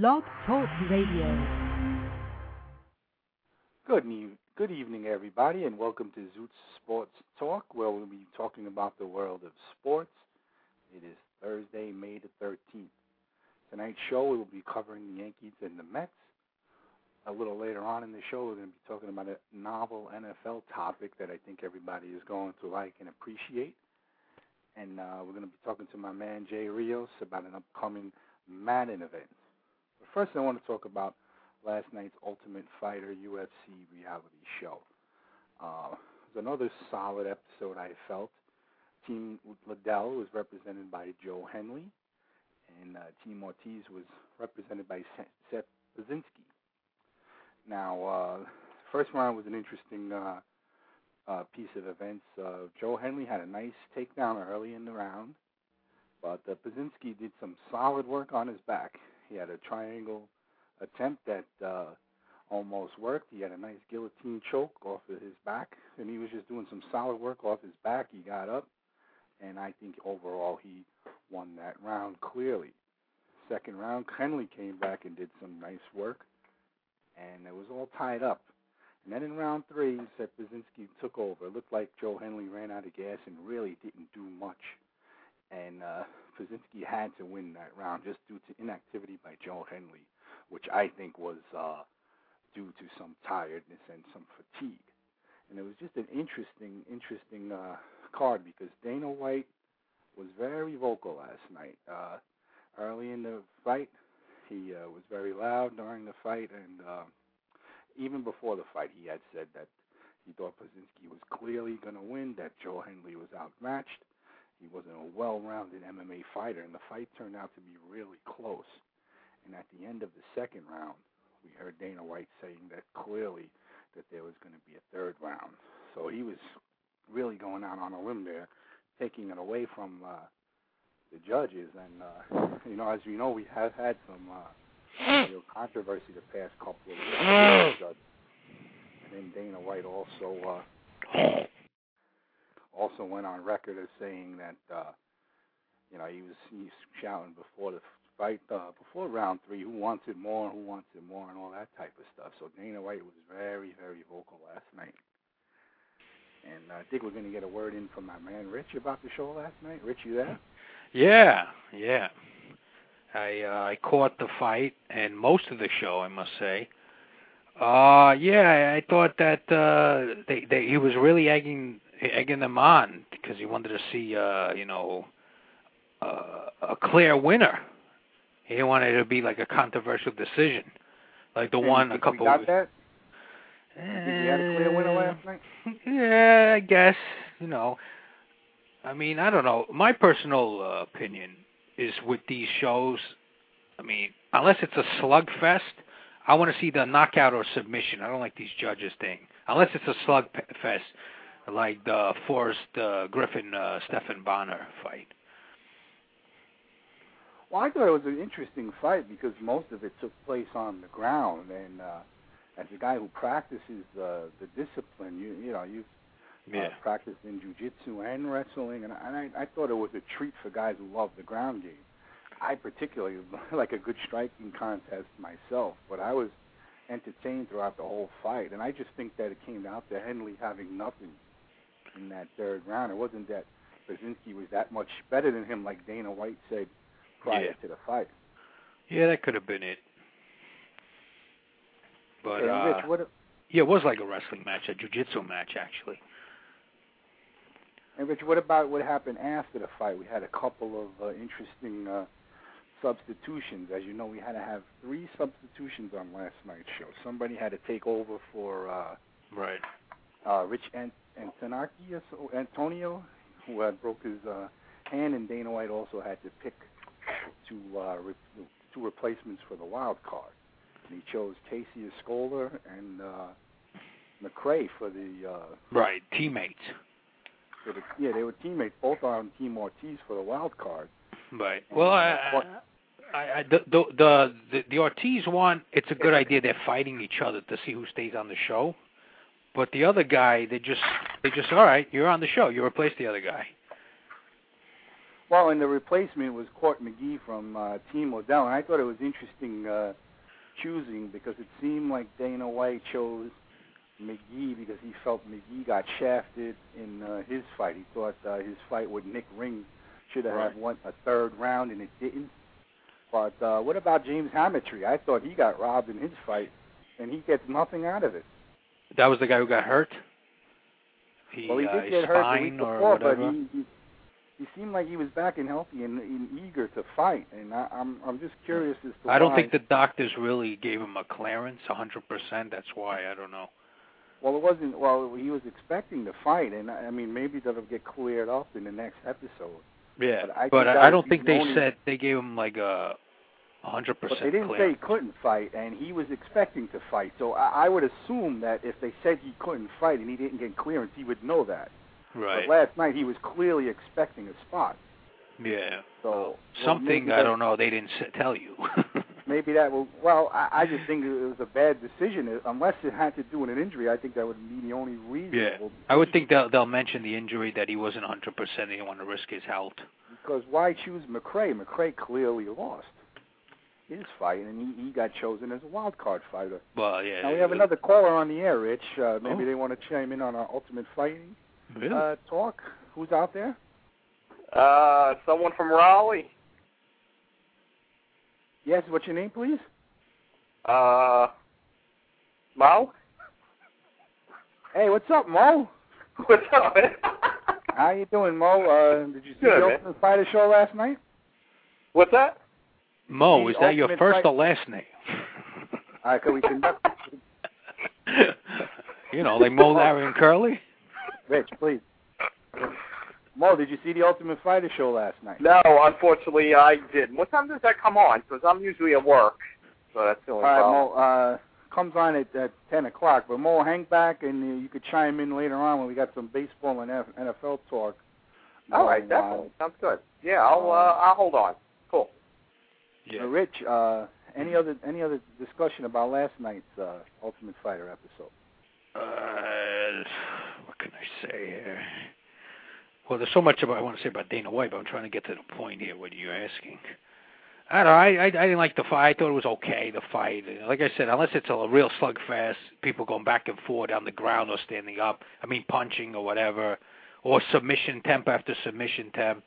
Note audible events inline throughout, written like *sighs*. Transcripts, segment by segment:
Blog Talk Radio. Good, e- good evening, everybody, and welcome to Zute Sports Talk, where we'll be talking about the world of sports. It is Thursday, May the 13th. Tonight's show, we will be covering the Yankees and the Mets. A little later on in the show, we're going to be talking about a novel NFL topic that I think everybody is going to like and appreciate. And uh, we're going to be talking to my man Jay Rios about an upcoming Madden event. But first, I want to talk about last night's Ultimate Fighter UFC reality show. Uh, it was another solid episode, I felt. Team Liddell was represented by Joe Henle, and uh, Team Ortiz was represented by Seth Baczynski. Now, uh, first round was an interesting uh, uh, piece of events. Uh, Joe Henle had a nice takedown early in the round, but uh, Baczynski did some solid work on his back. He had a triangle attempt that uh, almost worked. He had a nice guillotine choke off of his back, and he was just doing some solid work off his back. He got up, and I think overall he won that round clearly. Second round, Henle came back and did some nice work, and it was all tied up. And then in round three, Seth Baczynski took over. It looked like Joe Henle ran out of gas and really didn't do much. And uh, Baczynski had to win that round just due to inactivity by Joe Henle, which I think was uh, due to some tiredness and some fatigue. And it was just an interesting, interesting uh, card because Dana White was very vocal last night. Uh, early in the fight, he uh, was very loud during the fight, and uh, even before the fight, he had said that he thought Baczynski was clearly going to win, that Joe Henle was outmatched. He wasn't a well-rounded MMA fighter, and the fight turned out to be really close. And at the end of the second round, we heard Dana White saying that clearly that there was going to be a third round. So he was really going out on a limb there, taking it away from uh, the judges. And uh, *laughs* you know, as you know, we have had some uh, controversy the past couple of years. And then Dana White also uh, also went on record as saying that uh, you know he was he's shouting before the fight uh, before round three who wants it more, who wants it more, and all that type of stuff. So Dana White was very very vocal last night. And I think we're going to get a word in from my man Rich about the show last night. Rich, you there? Yeah, yeah. I uh, I caught the fight and most of the show, I must say. Uh yeah, I thought that uh they, they he was really egging egging them on because he wanted to see uh you know uh, a clear winner. He wanted it to be like a controversial decision, like the And one you a think we couple. got that? You think we had a clear winner last night? *laughs* Yeah, I guess you know. I mean, I don't know. My personal uh, opinion is with these shows. I mean, unless it's a slugfest, I want to see the knockout or submission. I don't like these judges thing. Unless it's a slugfest, like the Forrest uh, Griffin uh, Stephan Bonnar fight. Well, I thought it was an interesting fight because most of it took place on the ground, and uh, as a guy who practices uh, the discipline, you you know you've uh, practiced in jujitsu and wrestling, and, I, and I, I thought it was a treat for guys who love the ground game. I particularly *laughs* like a good striking contest myself, but I was entertained throughout the whole fight, and I just think that it came down to Henle having nothing in that third round. It wasn't that Baczynski was that much better than him, like Dana White said prior Yeah. to the fight. Yeah, that could have been it. But and uh, Rich, what yeah, it was like a wrestling match, a jiu-jitsu match actually. And Rich, what about what happened after the fight? We had a couple of uh, interesting uh, substitutions. As you know, we had to have three substitutions on last night's show. Somebody had to take over for uh, Right. uh, Rich Ant- Antonakis, Antonio, who had broke his uh, hand, and Dana White also had to pick two uh, re- two replacements for the wild card. And he chose Casey Uscola and uh, McCray for the uh, Right, teammates. for the yeah they were teammates both on Team Ortiz for the wild card. Right. And, Well, uh, I, I, I, the, the the the the Ortiz one, it's a good idea. They're fighting each other to see who stays on the show. But the other guy, they just they just all right. You're on the show. You replace the other guy. Well, and the replacement was Court McGee from uh, Team Liddell, and I thought it was interesting uh, choosing because it seemed like Dana White chose McGee because he felt McGee got shafted in uh, his fight. He thought uh, his fight with Nick Ring should have Right. had one a third round, and it didn't. But uh, what about James Hammortree? I thought he got robbed in his fight, and he gets nothing out of it. That was the guy who got hurt. He, well, he uh, did his get hurt the week before, but he, he he seemed like he was back and healthy and, and eager to fight. And I, I'm I'm just curious as to I don't why. think the doctors really gave him a clearance, 100%. That's why I don't know. Well, it wasn't. Well, he was expecting to fight, and I I mean maybe that'll get cleared up in the next episode. Yeah, But I but I, I don't think they only- said they gave him like a 100% But they didn't say he couldn't fight, and he was expecting to fight. So I, I would assume that if they said he couldn't fight and he didn't get clearance, he would know that. right. But last night he was clearly expecting a spot. yeah. So well, Something maybe I don't know. They didn't tell you. *laughs* Maybe that will. Well, I, I just think it was a bad decision. Unless it had to do with an injury, I think that would be the only reason. yeah. I would think they'll they'll mention the injury that he wasn't 100%. And he didn't want to risk his health. Because why choose McCray? McCray clearly lost his fighting, and he, he got chosen as a wild card fighter. Well, yeah. Now we have another caller on the air, Rich. Uh, maybe Oh. they want to chime in on our Ultimate Fighting Really? uh, talk. Who's out there? Uh, someone from Raleigh. Yes, what's your name, please? Uh, Mo? Hey, what's up, Mo? *laughs* What's up, man? How you doing, Mo? Uh, did you see Good, the man. Ultimate Fighter show last night? What's that? Mo, the is that your first fight- or last name? All right, can we conduct? *laughs* you know, like Mo, Larry, and Curly. Rich, please. Mo, did you see the Ultimate Fighter show last night? No, unfortunately, I didn't. What time does that come on? Because I'm usually at work, so that's the All only right, problem. Mo. Uh, comes on at, at 10 o'clock. But Mo, hang back, and uh, you could chime in later on when we got some baseball and F- NFL talk. All right, going on. definitely sounds good. Yeah, I'll uh, I'll hold on. Cool. Uh, Rich, uh, any other any other discussion about last night's uh, Ultimate Fighter episode? Uh, what can I say here? Well, there's so much about I want to say about Dana White, but I'm trying to get to the point here. What you're asking? I don't know. I, I I didn't like the fight. I thought it was okay. The fight, like I said, unless it's a real slugfest, people going back and forth on the ground or standing up. I mean, punching or whatever, or submission temp after submission temp.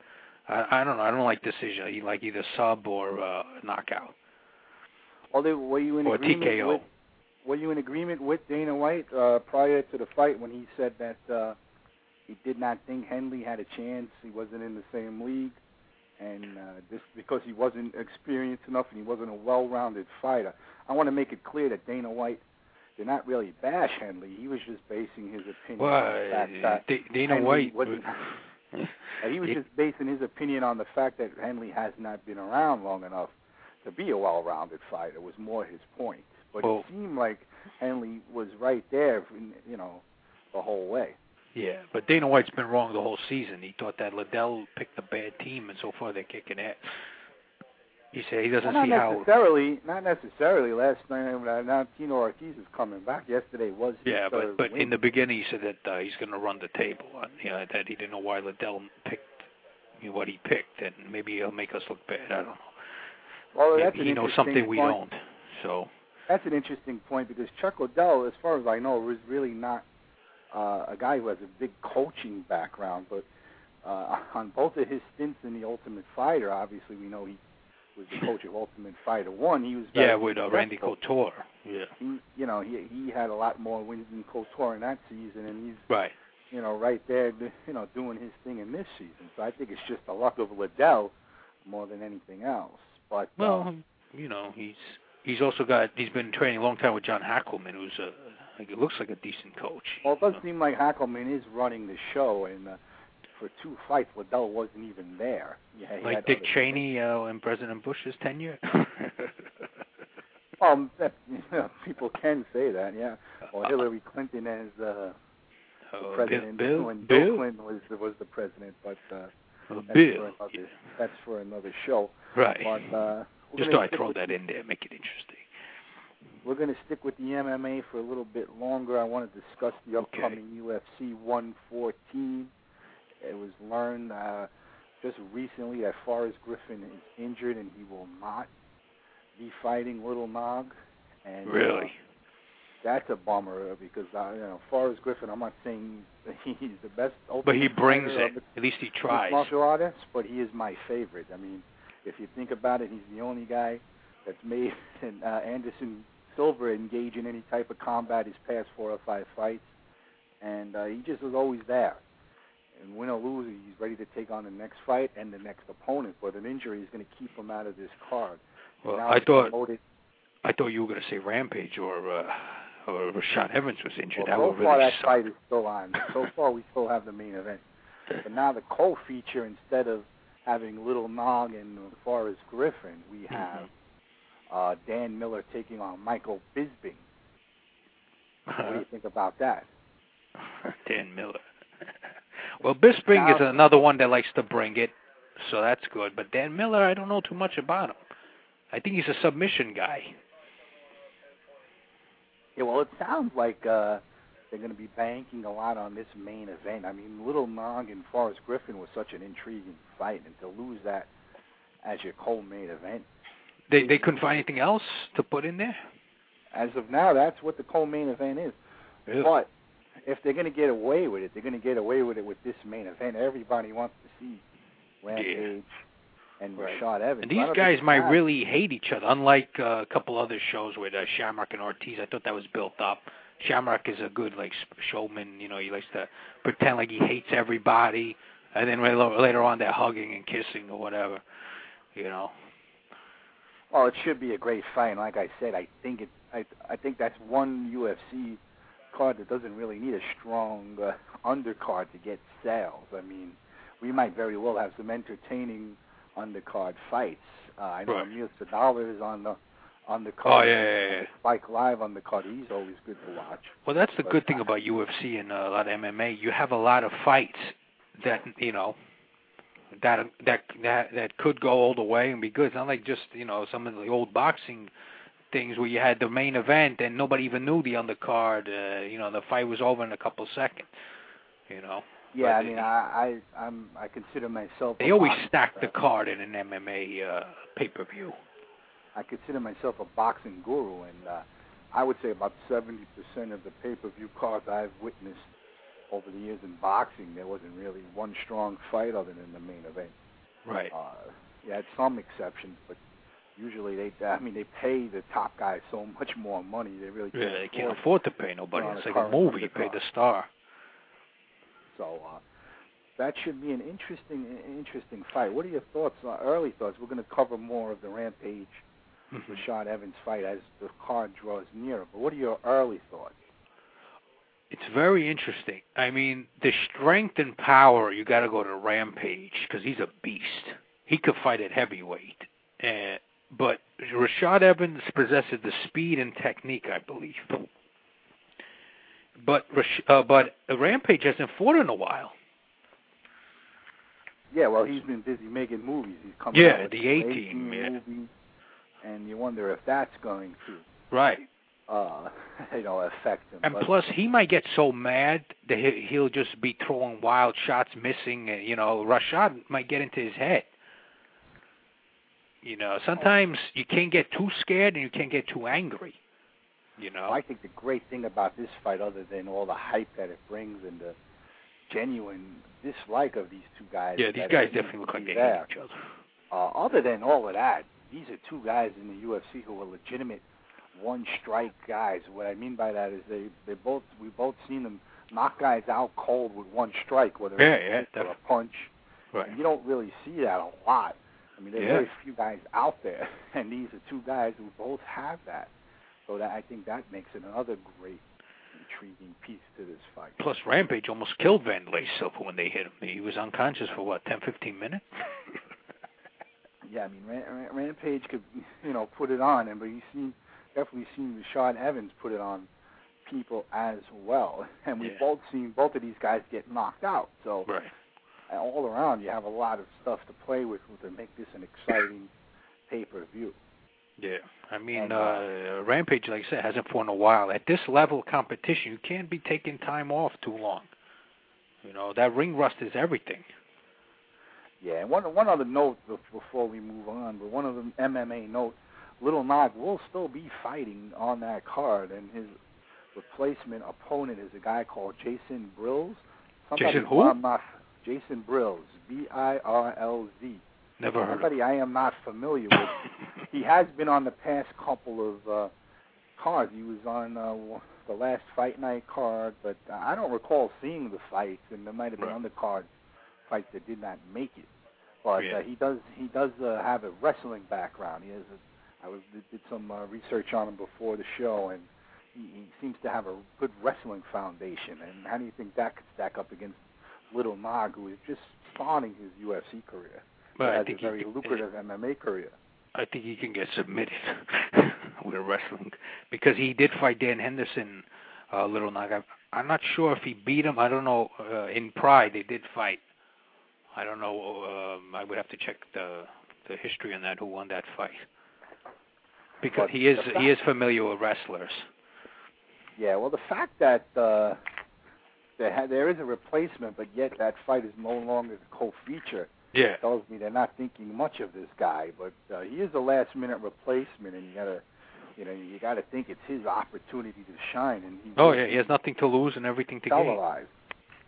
I, I don't know. I don't like decision. You like either sub or uh, knockout they, were you in or agreement TKO. with Were you in agreement with Dana White uh, prior to the fight when he said that uh, he did not think Henle had a chance? He wasn't in the same league, and uh, just because he wasn't experienced enough and he wasn't a well-rounded fighter. I want to make it clear that Dana White did not really bash Henle. He was just basing his opinion Well, on the fact that D- Dana Henle White. wasn't- Uh, he was just basing his opinion on the fact that Henle has not been around long enough to be a well-rounded fighter. Was more his point. But Well- it seemed like Henle was right there, you know, the whole way. Yeah, but Dana White's been wrong the whole season. He thought that Liddell picked a bad team, and so far they're kicking ass. He said he doesn't Well, see not how. necessarily. Not necessarily. Last night, now Tito Ortiz is coming back. Yesterday was Yeah, but but win. in the beginning he said that uh, he's going to run the table. On, you know, that he didn't know why Liddell picked you know, what he picked, and maybe he'll make us look bad. I don't know. well, that's Maybe he knows something we point. don't. So That's an interesting point because Chuck Liddell, as far as I know, was really not uh, a guy who has a big coaching background. But uh, *laughs* on both of his stints in the Ultimate Fighter, obviously we know he was the coach of Ultimate Fighter One. He was yeah, with uh, Randy. Couture. Yeah, He, you know, he he had a lot more wins than Couture in that season, and he's right. you know right there, you know, doing his thing in this season. So I think it's just the luck of Liddell more than anything else. But Well, uh, you know, he's he's also got he's been training a long time with John Hackleman, who's a like it looks like a decent coach. Well, it does know. seem like Hackleman is running the show, and uh, for two fights, Liddell wasn't even there. Yeah, like Dick Cheney uh, in President Bush's tenure. *laughs* *laughs* Um, that, you know, people can say that, yeah. Or Hillary Clinton as uh, Oh, president Bill, when Bill, Bill Clinton was was the president, but uh, Oh, that's Bill. for another that's for another show. Right. But uh, Just thought I'd throw that in there, make it interesting. We're going to stick with the MMA for a little bit longer. I want to discuss the Okay. upcoming UFC 114. It was learned uh, just recently that Forrest Griffin is injured and he will not be fighting Little Nog. And really, uh, that's a bummer because uh, you know Forrest Griffin. I'm not saying *laughs* he's the best, but he brings it. At least he tries. Martial artist, but he is my favorite. I mean, if you think about it, he's the only guy that's made *laughs* uh, Anderson Silva engage in any type of combat his past four or five fights, and uh, he just was always there. And win or lose, he's ready to take on the next fight and the next opponent. But an injury is going to keep him out of this card. Well, I thought promoted. I thought you were going to say Rampage or uh, or Rashad Evans was injured. Well, that so would far really that fight is still on. So *laughs* far we still have the main event. But now the co-feature instead of having Little Nog and Forrest Griffin, we Mm-hmm. have uh, Dan Miller taking on Michael Bisping. What do you *laughs* think about that? Dan Miller. Well, Bisping is another one that likes to bring it, so that's good. But Dan Miller, I don't know too much about him. I think he's a submission guy. Yeah, well, it sounds like uh, they're going to be banking a lot on this main event. I mean, Little Nog and Forrest Griffin was such an intriguing fight, and to lose that as your co-main event, They they couldn't find anything else to put in there. as of now, that's what the co-main event is. Really? But if they're going to get away with it, they're going to get away with it with this main event. Everybody wants to see Rampage and Right. Rashad Evans. And these guys might that- really hate each other, unlike uh, a couple other shows with uh, Shamrock and Ortiz. I thought that was built up. Shamrock is a good like showman. You know, he likes to pretend like he hates everybody, and then later, later on they're hugging and kissing or whatever. You know. Well, it should be a great fight. And like I said, I think it. I I think that's one UFC card that doesn't really need a strong uh, undercard to get sales. I mean, we might very well have some entertaining undercard fights. Uh, I know Right. Amir Sadollah is on the on the Oh card. yeah, yeah, yeah. Spike Live on the card. He's always good to watch. Well, that's the But good thing about UFC and uh, a lot of MMA. You have a lot of fights that you know that that that that could go all the way and be good. It's not like just you know some of the old boxing things where you had the main event and nobody even knew the undercard. Uh, you know, the fight was over in a couple seconds. You know, Yeah, I mean, it- I I I'm I consider myself. they always stack the card in an MMA uh, pay per view. I consider myself a boxing guru, and uh, I would say about 70% of the pay-per-view cards I've witnessed over the years in boxing, there wasn't really one strong fight other than the main event. Right. Uh, you had some exceptions, but usually they, I mean, they pay the top guys so much more money. They really can't Yeah, they can't afford to pay nobody. It's like a movie. You pay the star. So uh, that should be an interesting, interesting fight. What are your thoughts? Uh, early thoughts. We're going to cover more of the Rampage Mhm. Rashad Evans fight as the card draws nearer. But what are your early thoughts? It's very interesting. I mean, the strength and power, you got to go to Rampage because he's a beast. He could fight at heavyweight. Uh, but Rashad Evans possesses the speed and technique, I believe. But uh, but Rampage hasn't fought in a while. Yeah, well, he's been busy making movies. He's coming Yeah, out with the A-Team, 18 yeah. movies, and you wonder if that's going to, Right. uh, *laughs* you know, affect him. And but, plus, he might get so mad that he- he'll just be throwing wild shots, missing. And, you know, Rashad might get into his head. You know, sometimes you can't get too scared and you can't get too angry. You know. I think the great thing about this fight, other than all the hype that it brings and the genuine dislike of these two guys, yeah, these guys definitely look like they hate each other. Uh, other than all of that, these are two guys in the UFC who are legitimate one strike guys. What I mean by that is they they both we both seen them knock guys out cold with one strike, whether Yeah, it's yeah, a kick or a definitely. punch. Right. You don't really see that a lot. I mean, there are Yeah. very few guys out there, *laughs* and these are two guys who both have that. So that I think that makes it another great, intriguing piece to this fight. Plus, Rampage almost killed Wanderlei Silva when they hit him. He was unconscious for what, ten, fifteen minutes? *laughs* Yeah, I mean, Ram- Ram- Rampage could, you know, put it on, and but you've seen definitely seen Rashad Evans put it on people as well, and we've Yeah. both seen both of these guys get knocked out. So Right. Uh, all around, you have a lot of stuff to play with to make this an exciting pay-per-view. Yeah, I mean, And, uh, Rampage, like I said, hasn't fought in a while. At this level of competition, you can't be taking time off too long. You know, that ring rust is everything. Yeah, and one one other note before we move on, but one of the MMA note, Little Nog will still be fighting on that card, and his replacement opponent is a guy called Jason Brilz. Somebody Jason who? I'm not, Jason Brilz, B-I-R-L-Z. Never heard. Somebody I am not familiar with. *laughs* he has been on the past couple of uh, cards. He was on uh, the last fight night card, but I don't recall seeing the fights, and there might have been right. undercard fights that did not make it. But yeah. uh, he does he does uh, have a wrestling background. He has a, I was did some uh, research on him before the show, and he, he seems to have a good wrestling foundation. And how do you think that could stack up against Little Nog, who is just spawning his UFC career? But has I think a very he, lucrative MMA career. I think he can get submitted *laughs* with wrestling because he did fight Dan Henderson, uh, Little Nog. I'm, I'm not sure if he beat him. I don't know. Uh, in Pride, they did fight. I don't know. Um, I would have to check the the history on that. Who won that fight? Because but he is fact, he is familiar with wrestlers. Yeah. Well, the fact that uh, there ha- there is a replacement, but yet that fight is no longer the co-feature. Yeah. it Tells me they're not thinking much of this guy, but uh, he is a last-minute replacement, and you gotta, you know, you gotta think it's his opportunity to shine. And he oh yeah, he has nothing to lose and everything to gain.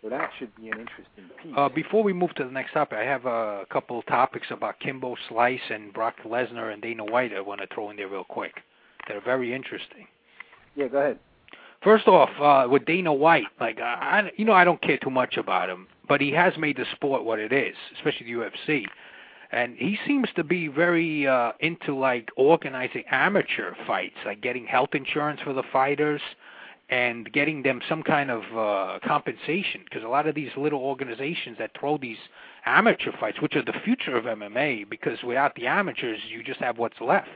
So that should be an interesting piece. Uh, before we move to the next topic, I have a couple of topics about Kimbo Slice and Brock Lesnar and Dana White I want to throw in there real quick. They're very interesting. Yeah, go ahead. First off, uh, with Dana White, like I, you know, I don't care too much about him, but he has made the sport what it is, especially the UFC, and he seems to be very uh, into like organizing amateur fights, like getting health insurance for the fighters, and getting them some kind of uh, compensation because a lot of these little organizations that throw these amateur fights, which are the future of MMA, because without the amateurs, you just have what's left.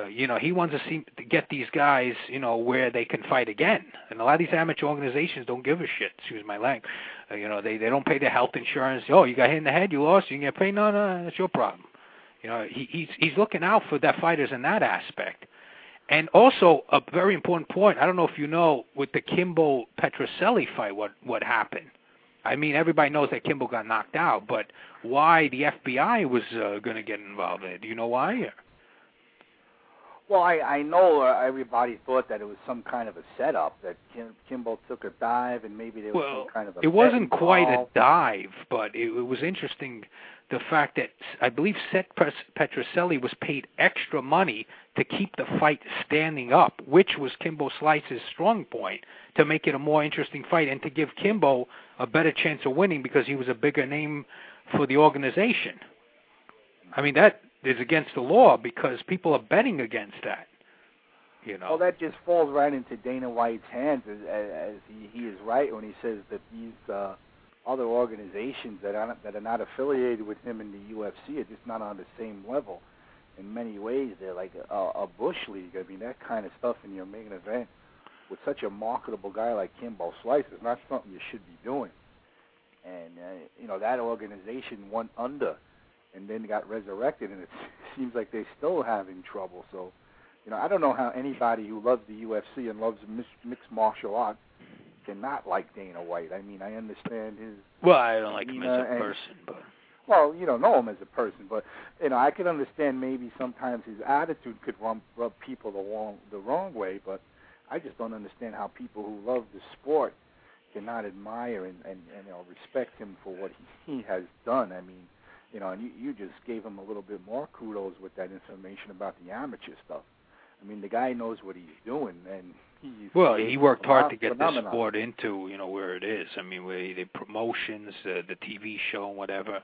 Uh, you know, he wants to see to get these guys, you know, where they can fight again. And a lot of these amateur organizations don't give a shit. Excuse my language. Uh, you know, they they don't pay their health insurance. Oh, you got hit in the head, you lost, you can get paid. No, no, that's your problem. You know, he, he's he's looking out for their fighters in that aspect. And also a very important point. I don't know if you know with the Kimbo Petruzelli fight, what what happened. I mean, everybody knows that Kimbo got knocked out, but why the FBI was uh, going to get involved in it? Do you know why? Well, I I know everybody thought that it was some kind of a setup that Kim, Kimbo took a dive and maybe there was well, some kind of a Well, it wasn't quite a dive, but it, it was interesting the fact that I believe Seth Petruzelli was paid extra money to keep the fight standing up, which was Kimbo Slice's strong point, to make it a more interesting fight and to give Kimbo a better chance of winning because he was a bigger name for the organization. I mean that is against the law because people are betting against that. You know. Well, that just falls right into Dana White's hands, as, as he, he is right when he says that these uh, other organizations that are that are not affiliated with him in the UFC are just not on the same level. In many ways, they're like a, a bush league. I mean, that kind of stuff in your main event with such a marketable guy like Kimbo Slice is not something you should be doing. And uh, you know that organization went under, and then got resurrected, and it *laughs* seems like they're still having trouble. So, you know, I don't know how anybody who loves the UFC and loves mixed martial arts cannot like Dana White. I mean, I understand his. Well, I don't like him as a person, but. Well, you don't know him as a person, but you know, I can understand maybe sometimes his attitude could rub, rub people the wrong the wrong way, but I just don't understand how people who love the sport cannot admire and and, and you know respect him for what he, he has done. I mean, you know, and you, you just gave him a little bit more kudos with that information about the amateur stuff. I mean, the guy knows what he's doing, and he's well, he worked hard to get phenomenon. the sport into you know where it is. I mean, where the promotions, uh, the TV show, and whatever.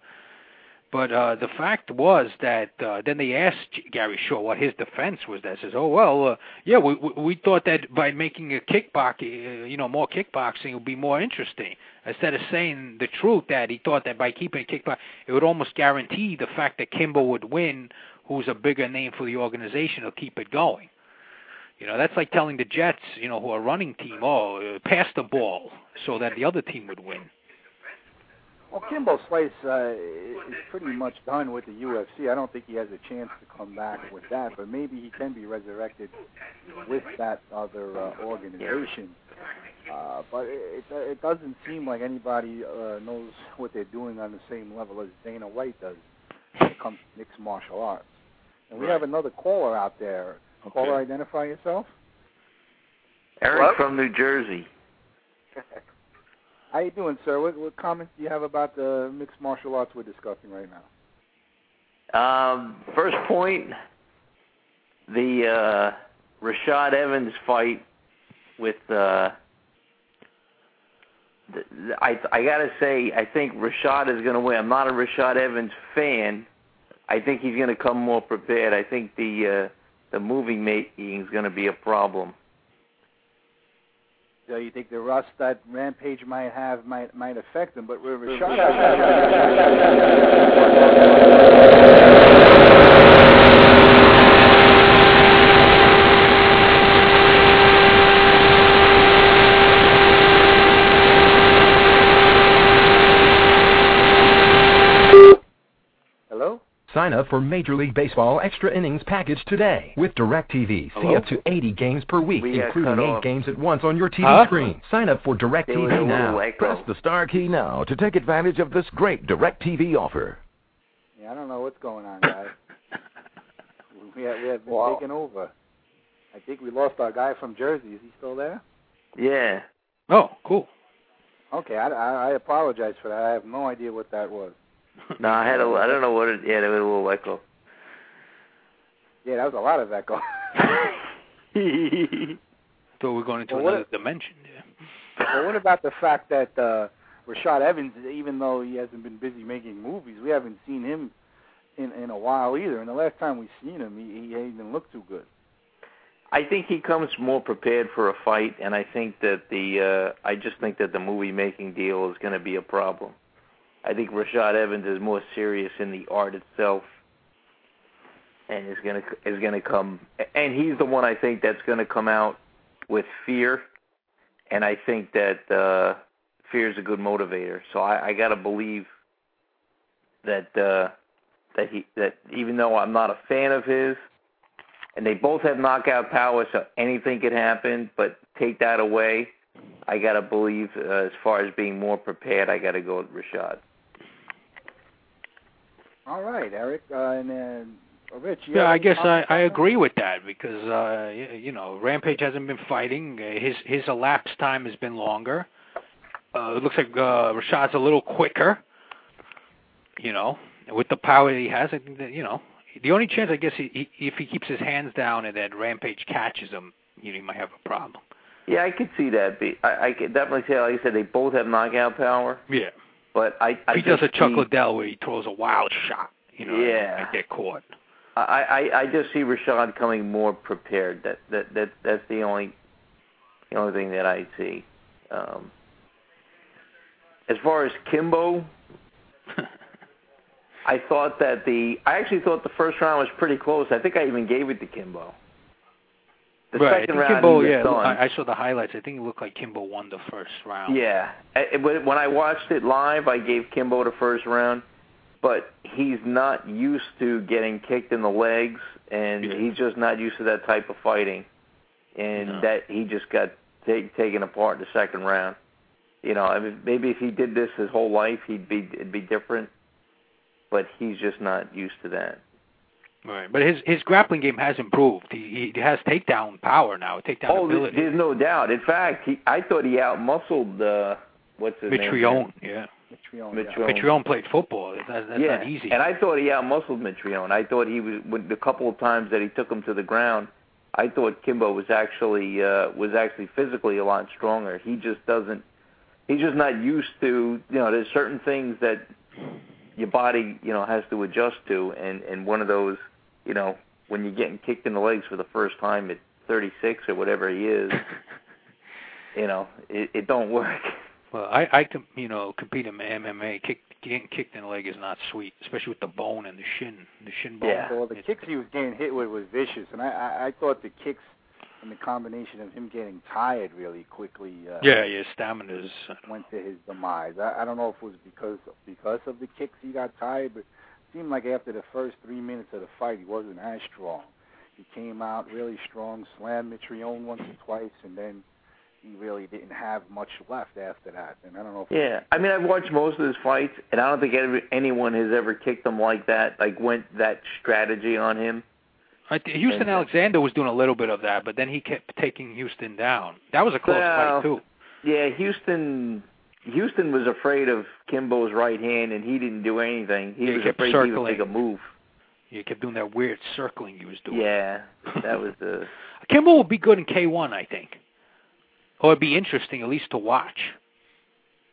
But uh, the fact was that uh, then they asked Gary Shaw what his defense was. That says, "Oh well, uh, yeah, we we thought that by making a kickbox, uh, you know, more kickboxing would be more interesting." Instead of saying the truth, that he thought that by keeping kickbox, it would almost guarantee the fact that Kimbo would win, who's a bigger name for the organization, will keep it going. You know, that's like telling the Jets, you know, who are running team, oh, uh, pass the ball so that the other team would win. Well, Kimbo Slice uh, is pretty much done with the UFC. I don't think he has a chance to come back with that, but maybe he can be resurrected with that other uh, organization. Uh, but it, it it doesn't seem like anybody uh, knows what they're doing on the same level as Dana White does when it comes to mixed martial arts. And we Right. have another caller out there. Caller, identify yourself. Eric Hello? from New Jersey. *laughs* How you doing, sir? What, what comments do you have about the mixed martial arts we're discussing right now? Um, first point, the uh, Rashad Evans fight with. Uh, the, the, I I gotta say, I think Rashad is gonna win. I'm not a Rashad Evans fan. I think he's gonna come more prepared. I think the uh, the movie making is gonna be a problem. So you think the rust that Rampage might have might might affect him, but Rashad, *laughs* Hello? Sign up for Major League Baseball Extra Innings Package today. With DirecTV, see up to 80 games per week, We including 8 off. games at once on your TV Huh? screen. Sign up for There was a DirecTV now. Press the star key now to take advantage of this great DirecTV offer. Yeah, I don't know what's going on, guys. *laughs* we have, we have been Wow. taken over. I think we lost our guy from Jersey. Is he still there? Yeah. Oh, cool. Okay, I, I, I apologize for that. I have no idea what that was. *laughs* No, I had a. I don't know what it. Yeah, there was a little echo. Yeah, that was a lot of echo. *laughs* So we're going into Well, what- another dimension. Yeah. well, what about the fact that uh, Rashad Evans, even though he hasn't been busy making movies, we haven't seen him in in a while either. And the last time we seen him, he, he didn't look too good. I think he comes more prepared for a fight, and I think that the uh, I just think that the movie making deal is going to be a problem. I think Rashad Evans is more serious in the art itself, and is to is to come, and he's the one I think that's to come out with fear, and I think that uh, fear is a good motivator. So I, I got to believe that uh, that he that even though I'm not a fan of his, and they both have knockout power, so anything could happen. But take that away, I gotta believe uh, as far as being more prepared, I gotta go with Rashad. All right, Eric, uh, and then uh, Rich. You Yeah, I guess I, I agree with that because uh y- you know Rampage hasn't been fighting. Uh, his his elapsed time has been longer. Uh, it looks like uh, Rashad's a little quicker. You know, with the power that he has, I think that you know the only chance I guess he, he, if he keeps his hands down and that Rampage catches him, you know, he might have a problem. Yeah, I could see that. Be I, I could definitely say, like I said, they both have knockout power. Yeah, But I, I he does a Chuck see, Liddell where he throws a wild shot, you know, Yeah. and get caught. I, I, I just see Rashad coming more prepared. That that that that's the only the only thing that I see. Um, as far as Kimbo, *laughs* I thought that the I actually thought the first round was pretty close. I think I even gave it to Kimbo. The right, second round Kimbo. Yeah, done. I, saw the highlights. I think it looked like Kimbo won the first round. Yeah. When I watched it live, I gave Kimbo the first round, but he's not used to getting kicked in the legs, and Yeah. he's just not used to that type of fighting, and No. that he just got ta- taken apart in the second round. You know, I mean, maybe if he did this his whole life, he'd be it'd be different, but he's just not used to that. Right, but his his grappling game has improved. He he has takedown power now, takedown oh, ability. there's no doubt. In fact, he I thought he outmuscled uh, what's his name? Mitrione, yeah. Mitrione, yeah. Mitrione. Mitrione played football. That, that's yeah, not easy. and I thought he outmuscled Mitrione. I thought he was with the couple of times that he took him to the ground. I thought Kimbo was actually uh, was actually physically a lot stronger. He just doesn't. He's just not used to. You know, there's certain things that your body you know has to adjust to, and and one of those, you know, when you're getting kicked in the legs for the first time at 36 or whatever he is, *laughs* you know, it, it don't work. well, I I you know compete in MMA. Kick, getting kicked in the leg is not sweet, especially with the bone and the shin, the shin bone. Yeah. Well, the It's- kicks he was getting hit with was vicious, and I, I, I thought the kicks and the combination of him getting tired really quickly uh, Yeah, yeah, stamina's. went to his demise. I, I don't know if it was because because of the kicks he got tired, but it seemed like after the first three minutes of the fight, he wasn't as strong. He came out really strong, slammed Mitrione once or twice, and then he really didn't have much left after that. And I don't know. If Yeah, I mean, I've watched most of his fights, and I don't think every, anyone has ever kicked him like that, like went that strategy on him. I th- Houston And- uh, Alexander was doing a little bit of that, but then he kept taking Houston down. That was a close Well, fight too. Yeah, Houston. Houston was afraid of Kimbo's right hand, and he didn't do anything. He Yeah, was kept afraid he would circling. make a move. He kept doing that weird circling he was doing. Yeah, that was the. *laughs* Kimbo would be good in K1, I think. Or it'd be interesting at least to watch.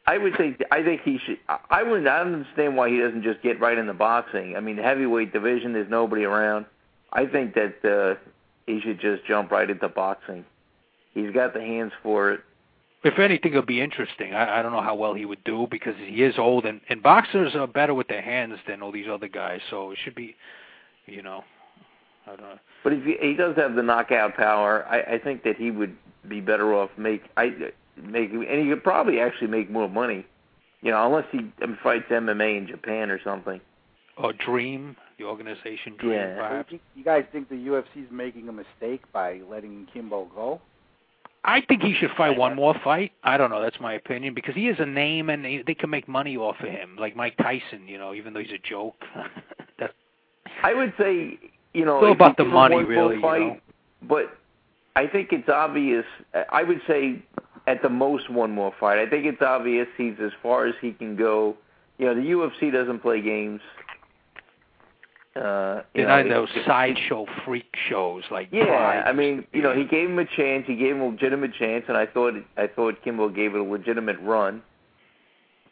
I would say I think he should. I- I wouldn't. I don't understand why he doesn't just get right into boxing. I mean, the heavyweight division, there's nobody around. I think that uh, he should just jump right into boxing. He's got the hands for it. If anything, it'll be interesting. I, I don't know how well he would do because he is old, and, and boxers are better with their hands than all these other guys. So it should be, you know, I don't know. But if he, he does have the knockout power, I, I think that he would be better off make I make and he could probably actually make more money. You know, unless he um, fights MMA in Japan or something. Or Dream, the organization Dream, Yeah. perhaps. you, you guys think the UFC's making a mistake by letting Kimbo go? I think he should fight one more fight. I don't know. That's my opinion because he is a name and they, they can make money off of him, like Mike Tyson. You know, even though he's a joke. *laughs* That's I would say, you know, It's all about the money, really, you know. But I think it's obvious. I would say at the most one more fight. I think it's obvious he's as far as he can go. You know, the UFC doesn't play games. Uh, you they're know, those sideshow freak shows like Yeah, Pride. I mean, you know, he gave him a chance. He gave him a legitimate chance, and I thought I thought Kimbo gave it a legitimate run,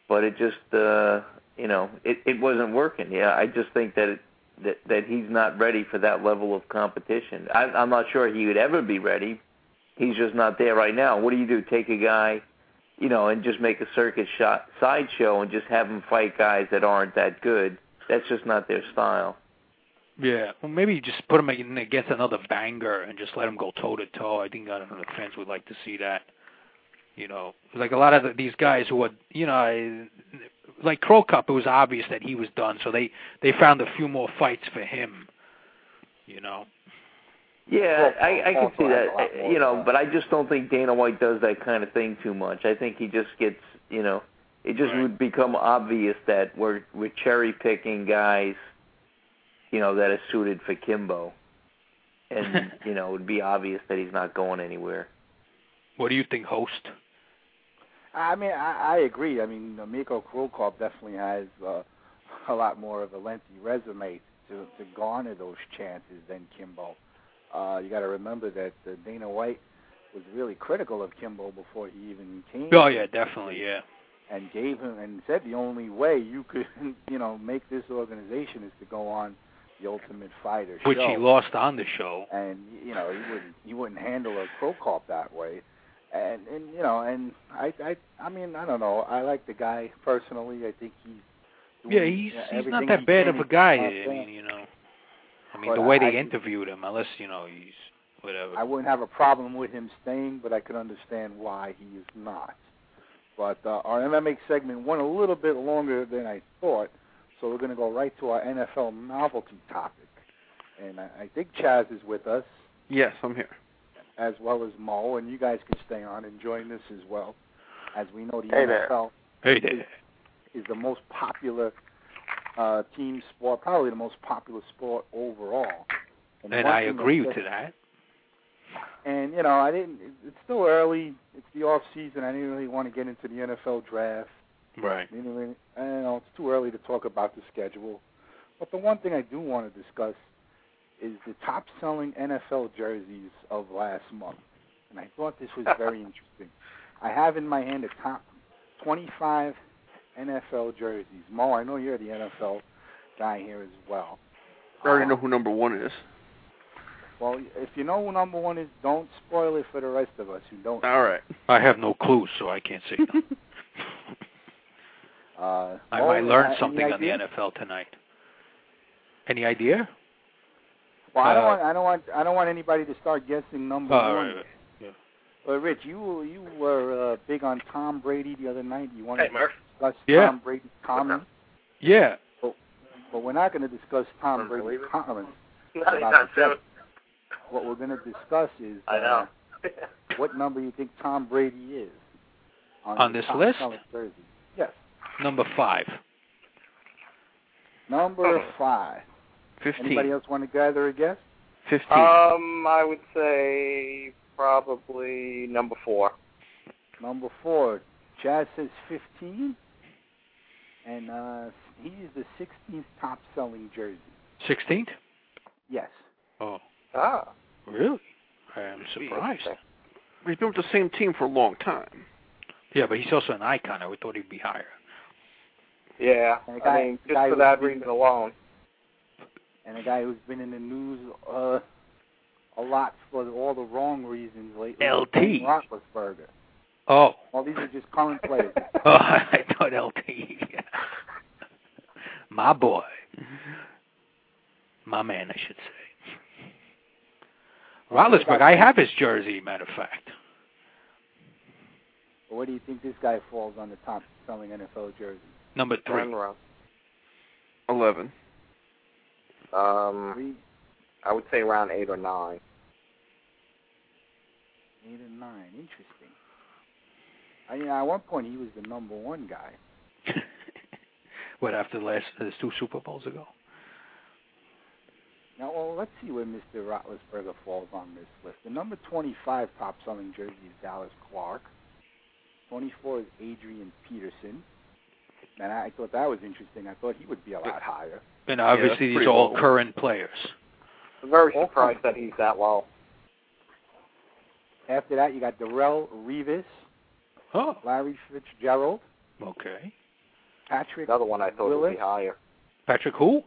but it just, uh, you know, it it wasn't working. Yeah, I just think that it, that that he's not ready for that level of competition. I, I'm not sure he would ever be ready. He's just not there right now. What do you do? Take a guy, you know, and just make a circus shot sideshow and just have him fight guys that aren't that good? That's just not their style. Yeah, well, maybe you just put him against another banger and just let him go toe to toe. I think I don't know, the fans would like to see that. You know, like a lot of the, these guys who are, you know, like Cro Cop. It was obvious that he was done, so they they found a few more fights for him. You know, Yeah, I, I can see that. a lot eh, more You know, but I just don't think Dana White does that kind of thing too much. I think he just gets, you know, it just Right. would become obvious that we're we're cherry picking guys, you know, that is suited for Kimbo, and *laughs* you know, it would be obvious that he's not going anywhere. what do you think, host? I mean, I, I agree. I mean, uh, Mirko Cro Cop definitely has uh, *laughs* a lot more of a lengthy resume to, to garner those chances than Kimbo. Uh, you got to remember that uh, Dana White was really critical of Kimbo before he even came. Oh yeah, definitely, yeah. And gave him and said the only way you could, *laughs* you know, make this organization is to go on the Ultimate Fighter Which show. he lost on the show. and you know he wouldn't he wouldn't handle a pro cop that way. And and you know and i i i mean i don't know. I like the guy personally. I think he's Yeah, he's he's not that bad of a guy. I mean, you know, I mean But the way they I- interviewed him, unless you know he's whatever. i wouldn't have a problem with him staying but i could understand why he is not. But uh, our mma segment went a little bit longer than i thought so we're going to go right to our nfl novelty topic and i, I think chaz is with us Yes, I'm here. as well as Mo, and you guys can stay on and join this as well. As we know, the Hey there. NFL hey there. is the most popular uh, team sport, probably the most popular sport overall. And one I agree that- to that. And you know, I didn't. It's still early. It's the off season. I didn't really want to get into the NFL draft. Right. You didn't really, I know it's too early to talk about the schedule. But the one thing I do want to discuss is the top selling NFL jerseys of last month. And I thought this was very *laughs* interesting. I have in my hand the top 25 NFL jerseys. Mo, I know you're the NFL guy here as well. I already Uh, know who number one is. Well, if you know who number one is, don't spoil it for the rest of us who don't. All right. I have no clue, so I can't say no. *laughs* Uh, I Mo, might learn any something on the? NFL tonight. Any idea? Well, I don't Uh, want I don't want I don't want anybody to start guessing number Oh, one. right, right. Yeah. But Rich, you you were uh, big on Tom Brady the other night. You wanted Hey, Murph. to discuss Yeah. Tom Brady's comments, Yeah. but we're not going to discuss Tom Brady's it? comments. *laughs* Not about the. What we're going to discuss is I uh, know. what number you think Tom Brady is on, On this list? jersey? Yes. Number five. Number five. Fifteen. Anybody else want to gather a guess? Fifteen. Um, I would say probably number four. Number four. Jazz says 15, and uh, he is the 16th top selling jersey. Sixteenth? Yes. Oh, Ah. really? I am surprised. He's been with the same team for a long time. Yeah, but he's also an icon. I would thought he'd be higher. Yeah, And the guy- I mean, the just guy for who's that been- reason alone. and a guy who's been in the news uh, a lot for all the wrong reasons lately. LT. Roethlisberger. Oh. Well, these are just current *laughs* players. Oh, I thought LT. My boy. My man, I should say. Roethlisberger, I have his jersey, matter of fact. Where do you think this guy falls on the top selling NFL jersey? Number three. Ten. Eleven. Um, Three, I would say around eight or nine. eight, and nine. Interesting. I mean, at one point he was the number one guy. *laughs* what, after the last uh, two Super Bowls ago? Now, well, let's see where Mr. Roethlisberger falls on this list. The number 25 top selling jersey is Dallas Clark. 24 is Adrian Peterson. And I thought that was interesting. I thought he would be a lot higher. And obviously that's these are all low. current players. I'm very surprised that he's that low. After that, you got Darrelle Revis, Oh, Larry Fitzgerald, okay. Patrick The other one I thought would Willis. be higher. Patrick who?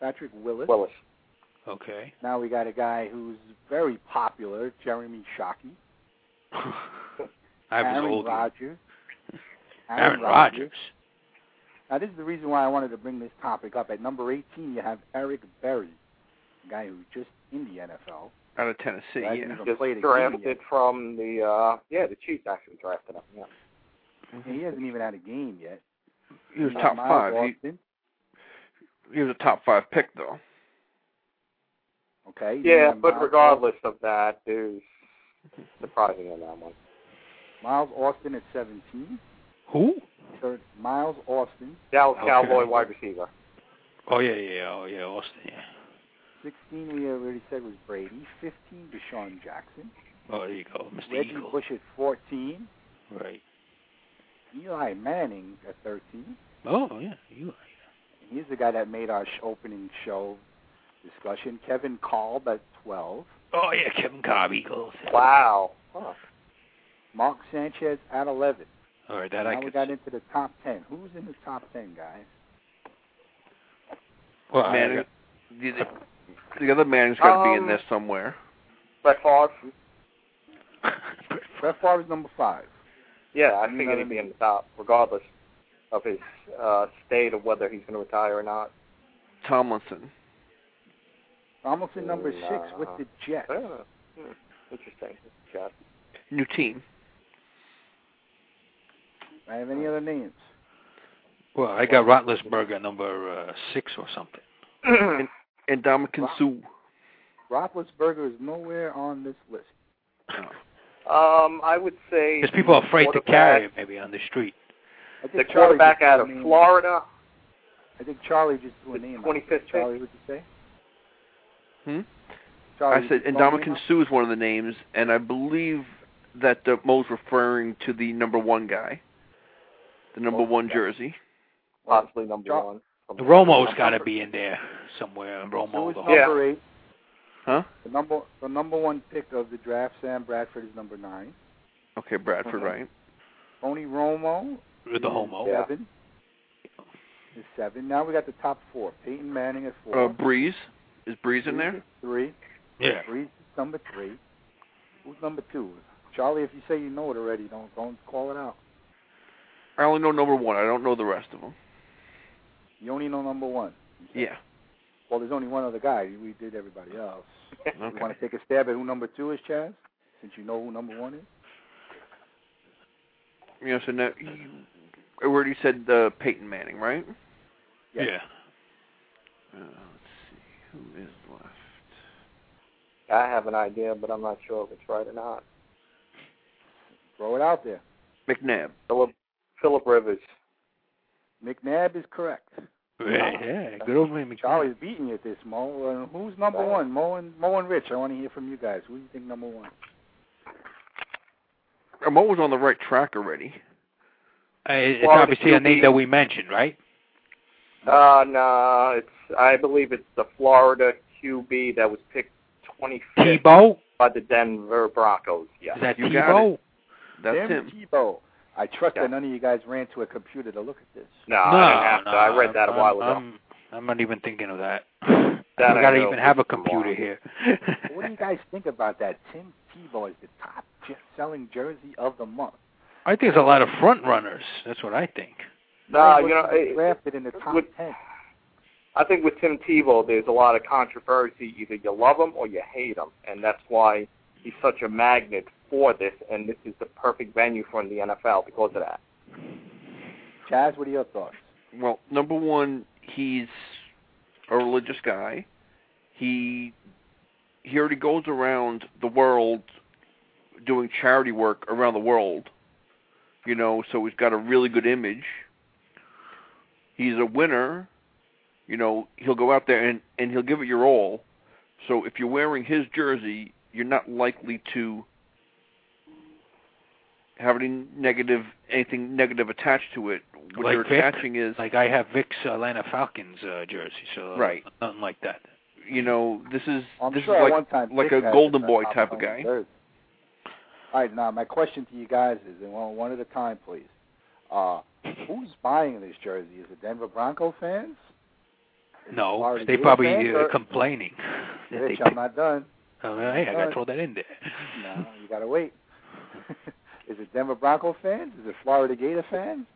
Patrick Willis. Willis. Okay. Now we got a guy who's very popular, Jeremy Shockey. *laughs* I was Aaron old. Rodgers. Aaron Rodgers. Now, this is the reason why I wanted to bring this topic up. At number 18, you have Eric Berry, a guy who's just in the NFL. Out of Tennessee, Right, yeah. Just played drafted from the uh yeah, the Chiefs actually drafted him. Yeah. And he hasn't even had a game yet. He was You top Miles five. He, Austin, he was a top five pick though. okay. Yeah, but Miles regardless of that, there's surprising in that one. Miles Austin at 17. Who? Third, Miles Austin, Dallas Okay. Cowboy wide receiver. Oh yeah, yeah, oh yeah, Austin. Yeah. 16 we already said was Brady. 15, DeSean Jackson. Oh, there you go, Mr. Reggie Eagle. Bush at 14. Right. Eli Manning at 13. Oh yeah, you. And he's the guy that made our sh- opening show discussion. Kevin Kolb at 12. Oh yeah, Kevin Kolb Eagles. Wow. Huh. Mark Sanchez at 11. All right, that I now we could. got into the top 10. Who's in the top 10, guys? well, I got- the, the other Manning's got to be in Um, there somewhere. Brett Favre. *laughs* Brett Favre's number 5. Yeah, I You figured he'd be in the top, regardless of his uh state of whether he's going to retire or not. Tomlinson. Tomlinson number 6 with the Jets. Yeah. Hmm. Interesting. Got New team. I have any other names? well, I got Roethlisberger number uh, six or something. *clears throat* And Ndamukong Suh. Roethlisberger is nowhere on this list. Um, I would say Because people are afraid to carry it maybe on the street. I The think Charlie quarterback just out of Florida. I think Charlie just threw a The name. 25th pick. Charlie, what'd you say? Hmm? Charlie, I said, and throw Ndamukong? Suh is one of the names, and I believe that the Mo's referring to the number one guy, the number one jersey. Possibly number Char- one. The Romo's got to be in there somewhere. Romo, Who is the Yeah. number eight? Huh? The number the number one pick of the draft, Sam Bradford is number nine. Okay, Bradford, Mhm. right? Tony Romo the, the homo. Yeah. seven is seven. Now we got the top four. Peyton Manning at four. Uh, Brees. Is Brees in Brees there? is Three. Yeah. Brees is number three. Who's number two? Charlie, if you say you know it already, don't don't call it out. I only know number one. I don't know the rest of them. You only know number one. Yeah. Well, there's only one other guy. We did everybody else. *laughs* You Okay. want to take a stab at who number two is, Chaz? Since you know who number one is. You know, so now you I already said uh, Peyton Manning, right? Yes. Yeah. Uh, let's see who is left. I have an idea, but I'm not sure if it's right or not. Throw it out there. McNabb. Philip Philip Rivers. McNabb is correct. Yeah, yeah, good old man McNabb. Charlie's beating you at this, Mo. Uh, who's number Right. one? Mo and Mo and Rich. I want to hear from you guys. Who do you think number one? Mo was on the right track already. Uh, it's Florida obviously a name that we mentioned, right? Uh, no, it's I believe it's the Florida QB that was picked 25th Tebow? by the Denver Broncos. Yeah. Is that You got Tebow? That's Tim him. Tebow. I trust Yeah. that none of you guys ran to a computer to look at this. No, no, I didn't have no, to. I read that a I'm, while ago. I'm, I'm not even thinking of that. *laughs* That I I gotta know. even have a computer long. here. What do you guys think about that? Tim Tebow is the top selling jersey of the month. I think there's a lot of front runners. That's what I think. no, He you know, it- drafted in the top with- ten. I think with Tim Tebow, there's a lot of controversy. Either you love him or you hate him, and that's why he's such a magnet for this. And this is the perfect venue for the NFL because of that. Chaz, what are your thoughts? Well, number one, he's a religious guy. He he already goes around the world doing charity work around the world. You know, so he's got a really good image. He's a winner. You know, he'll go out there and and he'll give it your all. So if you're wearing his jersey, you're not likely to have any negative anything negative attached to it. What Like you're Vic? attaching is Like I have Vic's Atlanta Falcons uh, jersey, so Right. nothing like that. you know, this is I'm this sure is like time like Dick a golden boy type of guy. jersey. All right, now my question to you guys is, and one, one at a time, please. Uh, who's buying this jersey? Is it Denver Bronco fans? Is No, they Gator probably fans, uh, complaining. Rich, *laughs* they I'm not done. Oh, hey, I gotta throw that in there. *laughs* No, you gotta wait. *laughs* is it Denver Bronco fans? Is it Florida Gator fans?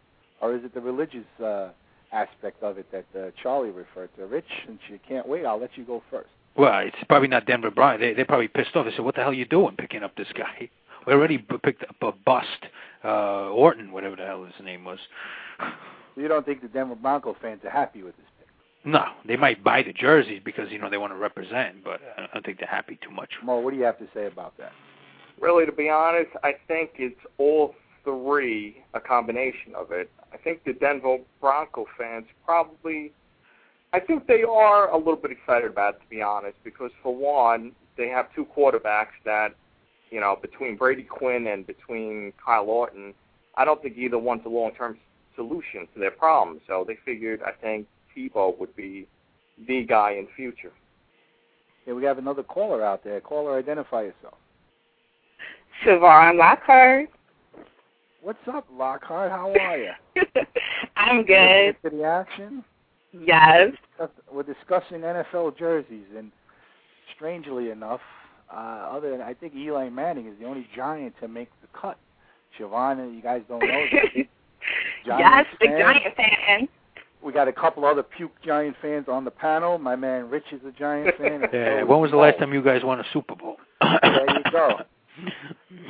Or is it the religious uh, aspect of it that uh, Charlie referred to? Rich, since you can't wait, I'll let you go first. Well, it's probably not Denver Broncos. They, they're probably pissed off. They said, "What the hell are you doing picking up this guy? *laughs* We already b- picked up a bust, uh, Orton, whatever the hell his name was." You don't think the Denver Bronco fans are happy with this? No, they might buy the jerseys because you know they want to represent, but I don't think they're happy too much. Mo, what do you have to say about that? Really, to be honest, I think it's all three, a combination of it. I think the Denver Bronco fans probably, I think they are a little bit excited about it, to be honest, because for one, they have two quarterbacks that, you know, between Brady Quinn and between Kyle Orton, I don't think either one's a long-term solution to their problems. So they figured, I think Tebow would be the guy in future. Yeah, we have another caller out there. Caller, identify yourself. Siobhan Lockhart. What's up, Lockhart? How are you? *laughs* I'm good. To the action. Yes. We're discussing NFL jerseys, and strangely enough, uh, other than I think Eli Manning is the only Giant to make the cut. Siobhan, you guys don't know. that. *laughs* yes, the. Giant fan. We got a couple other puke Giant fans on the panel. My man Rich is a Giant *laughs* fan. and Yeah, so when is was the last time you guys won a Super Bowl? There you go. *laughs*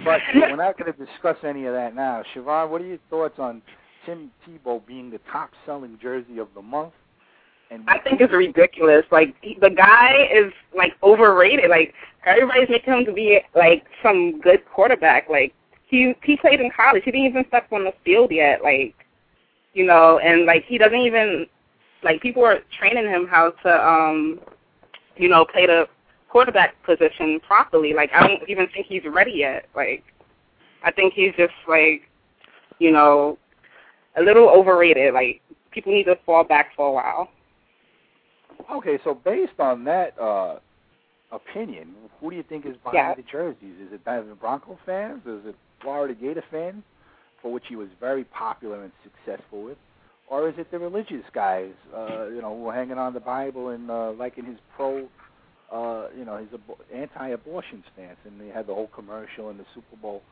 But we're not going to discuss any of that now. Siobhan, what are your thoughts on Tim Tebow being the top-selling jersey of the month? And I think it's ridiculous. Like he- the guy is like overrated. Like everybody's making him to be like some good quarterback. Like he he played in college. He didn't even step on the field yet. Like you know, and like he doesn't even like people are training him how to um you know play the quarterback position properly. Like I don't even think he's ready yet. Like I think he's just like you know a little overrated. Like people need to fall back for a while. Okay, so based on that uh, opinion, who do you think is buying Yeah. the jerseys? Is it Denver Bronco fans? Is it Florida Gator fans, for which he was very popular and successful with? Or is it the religious guys, uh, you know, who are hanging on the Bible and uh, liking his pro, uh, you know, his abo- anti-abortion stance, and they had the whole commercial in the Super Bowl.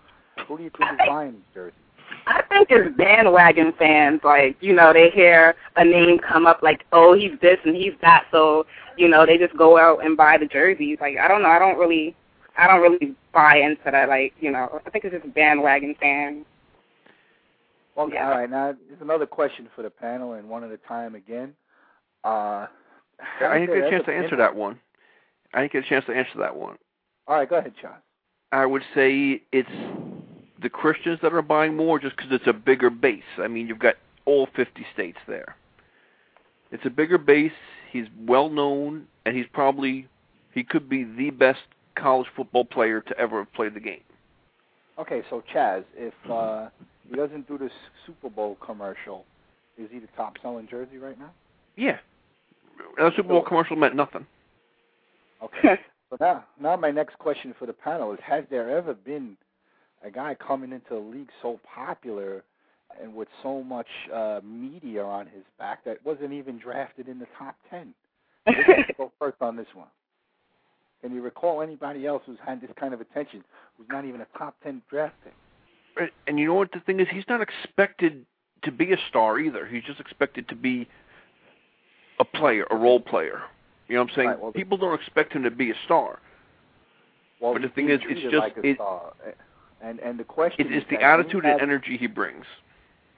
Who do you think is buying these jerseys? I think it's bandwagon fans. Like, you know, they hear a name come up like, oh, he's this and he's that, so you know, they just go out and buy the jerseys. Like, I don't know. I don't really, I don't really buy into that. Like, you know, I think it's just bandwagon fans. Okay, Yeah. all right. Now, there's another question for the panel, and one at a time again. Uh, I didn't get a has chance to answer that one. I didn't get a chance to answer that one. All right, go ahead, Sean. I would say it's the Christians that are buying more just because it's a bigger base. I mean, you've got all 50 states there. It's a bigger base. He's well known, and he's probably he could be the best college football player to ever have played the game. Okay, so Chaz, if uh, he doesn't do this Super Bowl commercial, is he the top selling jersey right now? Yeah, that Super Bowl commercial meant nothing. Okay. so now, now my next question for the panel is: Has there ever been a guy coming into the league so popular and with so much uh, media on his back that wasn't even drafted in the top ten? *laughs* go first on this one. Can you recall anybody else who's had this kind of attention, who's not even a top ten draft pick? And you know what the thing is? He's not expected to be a star either. He's just expected to be a player, a role player. You know what I'm saying? Right, well, People don't expect him to be a star. Well, But the thing is, it's just- like a it- star. And and the question It, is it's the that can we attitude and energy he brings.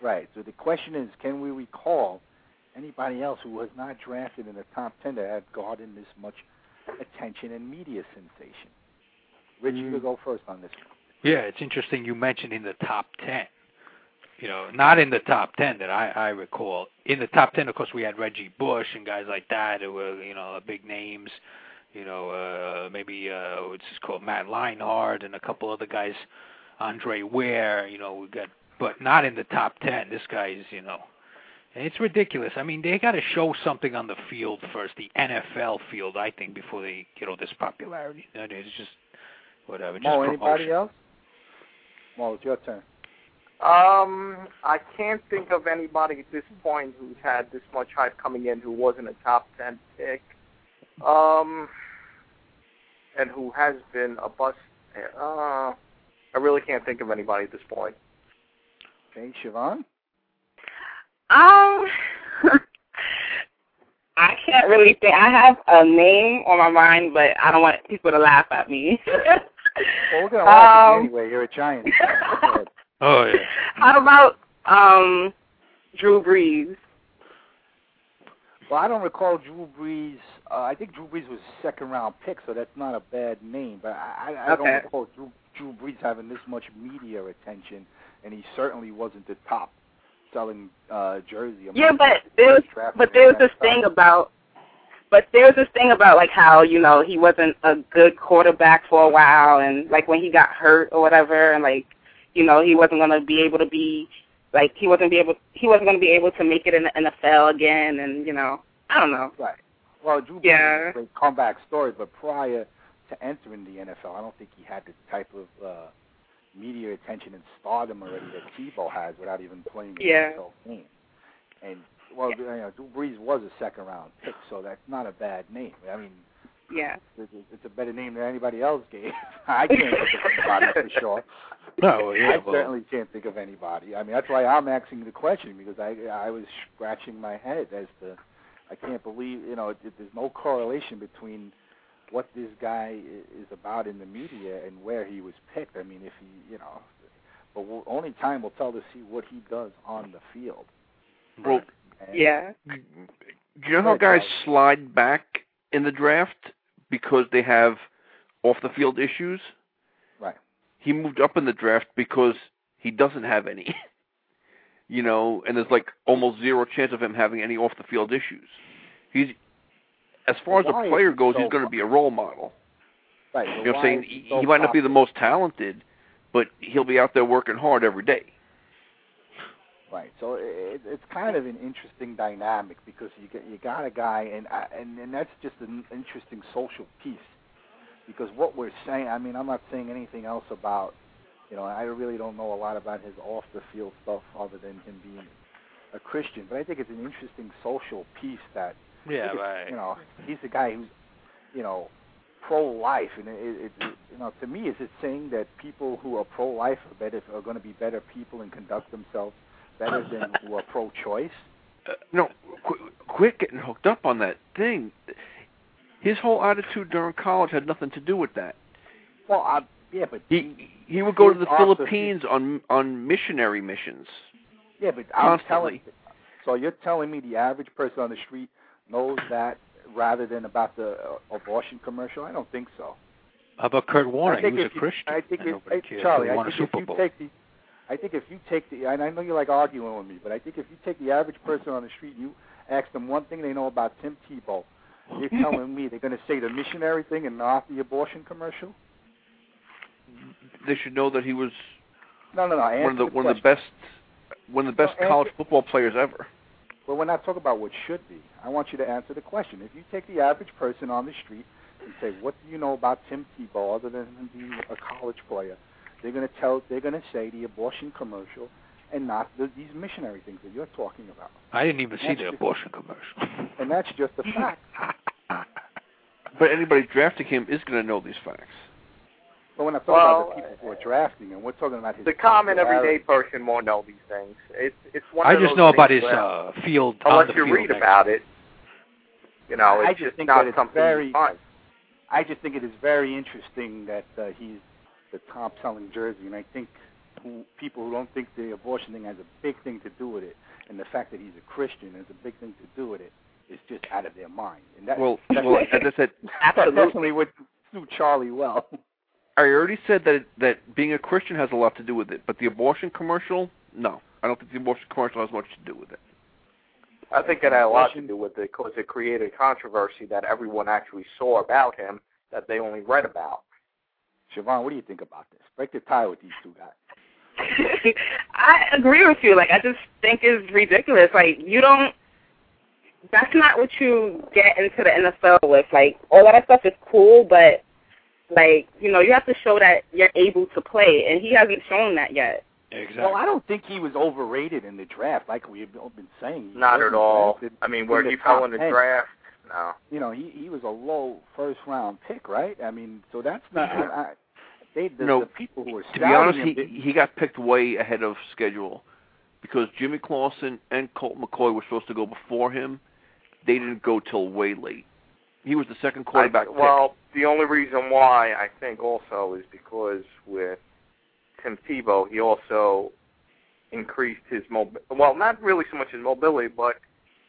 Right. So the question is, can we recall anybody else who was not drafted in the top ten that had gotten this much attention and media sensation? Rich, you hmm. could go first on this one. Yeah, it's interesting you mentioned in the top ten. You know, not in the top ten that I, I recall. In the top ten, of course, we had Reggie Bush and guys like that who were, you know, big names. You know, uh, maybe uh, what's called Matt Leinart and a couple other guys, Andre Ware. You know, we got, but not in the top ten. This guy's, you know, and it's ridiculous. I mean, they got to show something on the field first, the NFL field, I think, before they get all this popularity. It's just whatever. Just Mo, promotion. anybody else? Mo, it's your turn. Um, I can't think of anybody at this point who's had this much hype coming in who wasn't a top ten pick, um, and who has been a bust. Uh, I really can't think of anybody at this point. Okay, Siobhan? Um, *laughs* I can't really think. I have a name on my mind, but I don't want people to laugh at me. *laughs* Well, we're going to laugh at you Um, anyway. You're a Giants *laughs* fan. Go ahead. Oh yeah. How about um, Drew Brees? Well, I don't recall Drew Brees. Uh, I think Drew Brees was a second round pick, so that's not a bad name. But I, I, I don't Okay. recall Drew, Drew Brees having this much media attention, and he certainly wasn't the top selling uh, jersey. among Yeah, but there was, but there was this thing about, but there's this thing about like how you know he wasn't a good quarterback for a while, and like when he got hurt or whatever, and like you know he wasn't gonna be able to be like he wasn't be able he wasn't gonna be able to make it in the NFL again, and you know I don't know. Right. Well, Drew Yeah. a great comeback story, but prior to entering the NFL, I don't think he had the type of uh, media attention and stardom already that Tebow has without even playing an Yeah. NFL game. And well, you know, Drew Brees was a second round pick, so that's not a bad name. I mean, Yeah. it's, it's a better name than anybody else gave. *laughs* I can't think of anybody for sure. *laughs* No, yeah, I well- certainly can't think of anybody. I mean, that's why I'm asking the question because I I was scratching my head as to I can't believe you know it, there's no correlation between what this guy is about in the media and where he was picked. I mean, if he you know, but we'll, only time will tell to see what he does on the field. Well, And, Yeah. do you know how guys slide back in the draft because they have off the field issues? Right. He moved up in the draft because he doesn't have any. *laughs* you know, and there's like almost zero chance of him having any off the field issues. He's as far as a player goes, so he's going to be a role model. Right. You know what I'm saying? He, so he might not be the most talented, but he'll be out there working hard every day. Right. So it, it's kind of an interesting dynamic because you get you got a guy, and I- and and that's just an interesting social piece. Because what we're saying, I mean, I'm not saying anything else about, you know, I really don't know a lot about his off the field stuff other than him being a Christian. But I think it's an interesting social piece that Yeah, right. You know, he's the guy who's, you know, pro-life, and it, it, it you know, to me, is it saying that people who are pro-life are better are going to be better people and conduct themselves better than *laughs* who are pro-choice? Uh, no, qu- quit getting hooked up on that thing. His whole attitude during college had nothing to do with that. Well, I, yeah, but He he would go to the Philippines on on missionary missions. yeah, but I'm constantly. telling. So you're telling me the average person on the street knows that rather than about the uh, abortion commercial? I don't think so. How about Kurt Warner? He was a Christian. I think if, cared. Charlie, I think if you take the, I think if you take the, and I know you like arguing with me, but I think if you take the average person on the street, and you ask them one thing they know about Tim Tebow, you're *laughs* telling me they're going to say the missionary thing and not the abortion commercial? They should know that he was No, no, no. Answer one of the, the one of the best one of the best No, college football players ever. But we're not talking about what should be. I want you to answer the question. If you take the average person on the street and say, "What do you know about Tim Tebow other than him being a college player?" They're going to tell. They're going to say the abortion commercial and not the, these missionary things that you're talking about. I didn't even see the just- abortion commercial. And that's just a fact. *laughs* But anybody drafting him is going to know these facts. But when I'm talking Well, about the people who are drafting him, we're talking about his The common everyday person won't know these things. It's it's one I of just those know about his where, uh, field. on unless the you field read act- about it. You know, I it's just just think not that it's something very- you. I just think it is very interesting that uh, he's the top selling jersey, and I think who, people who don't think the abortion thing has a big thing to do with it, and the fact that he's a Christian has a big thing to do with it, is just out of their mind. And that, Well, that's well, as I said, *laughs* that Absolutely. definitely would suit Charlie well. I already said that that being a Christian has a lot to do with it, but the abortion commercial, no, I don't think the abortion commercial has much to do with it. I think it had a lot to do with it because it created controversy that everyone actually saw about him that they only read about. Siobhan, what do you think about this? Break the tie with these two guys. *laughs* I agree with you. Like, I just think it's ridiculous. Like, you don't. That's not what you get into the NFL with. Like, all that stuff is cool, but like, you know, you have to show that you're able to play, and he hasn't shown that yet. Exactly. Well, I don't think he was overrated in the draft, like we've all been saying. He Not at all. drafted I mean, where in the he fell in the draft, no. you know, he he was a low first round pick, right? I mean, so that's not. I, I, they the, No, the people who are To be honest, scouting he he got picked way ahead of schedule because Jimmy Clausen and Colt McCoy were supposed to go before him. They didn't go till way late. He was the second quarterback. I, pick. well, the only reason why I think also is because with Tim Tebow, he also increased his mob. Well, not really so much his mobility, but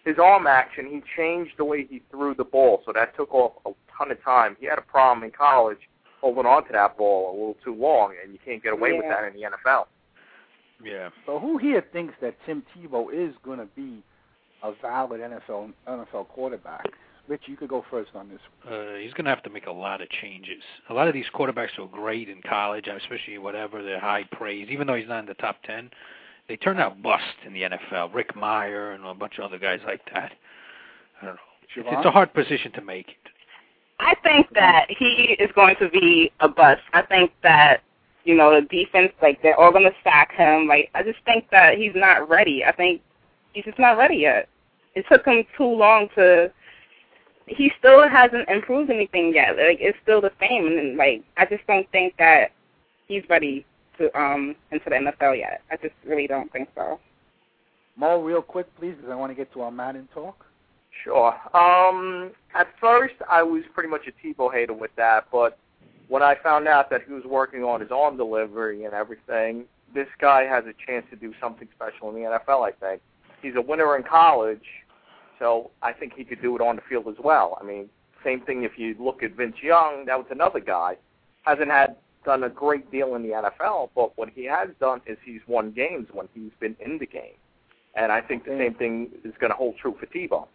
his arm action. He changed the way he threw the ball, so that took off a ton of time. He had a problem in college holding on to that ball a little too long, and you can't get away with that in the NFL. yeah. So who here thinks that Tim Tebow is going to be a valid NFL NFL quarterback? Rich, you could go first on this. Uh, he's going to have to make a lot of changes. A lot of these quarterbacks are great in college, especially whatever they're high praise. Even though he's not in the top ten, they turn out bust in the NFL. Rick Mirer and a bunch of other guys like that. I don't know. It's, it's a hard position to make. I think that he is going to be a bust. I think that you know the defense, like they're all going to sack him. Like I just think that he's not ready. I think he's just not ready yet. It took him too long to. He still hasn't improved anything yet. Like it's still the same, and like I just don't think that he's ready to um into the NFL yet. I just really don't think so. Mo, real quick, please, because I want to get to our Madden talk. Sure. Um, at first, I was pretty much a Tebow hater with that, but when I found out that he was working on his arm delivery and everything, this guy has a chance to do something special in the NFL. I think he's a winner in college, so I think he could do it on the field as well. I mean, same thing if you look at Vince Young. That was another guy hasn't had done a great deal in the NFL, but what he has done is he's won games when he's been in the game, and I think the same thing is going to hold true for Tebow.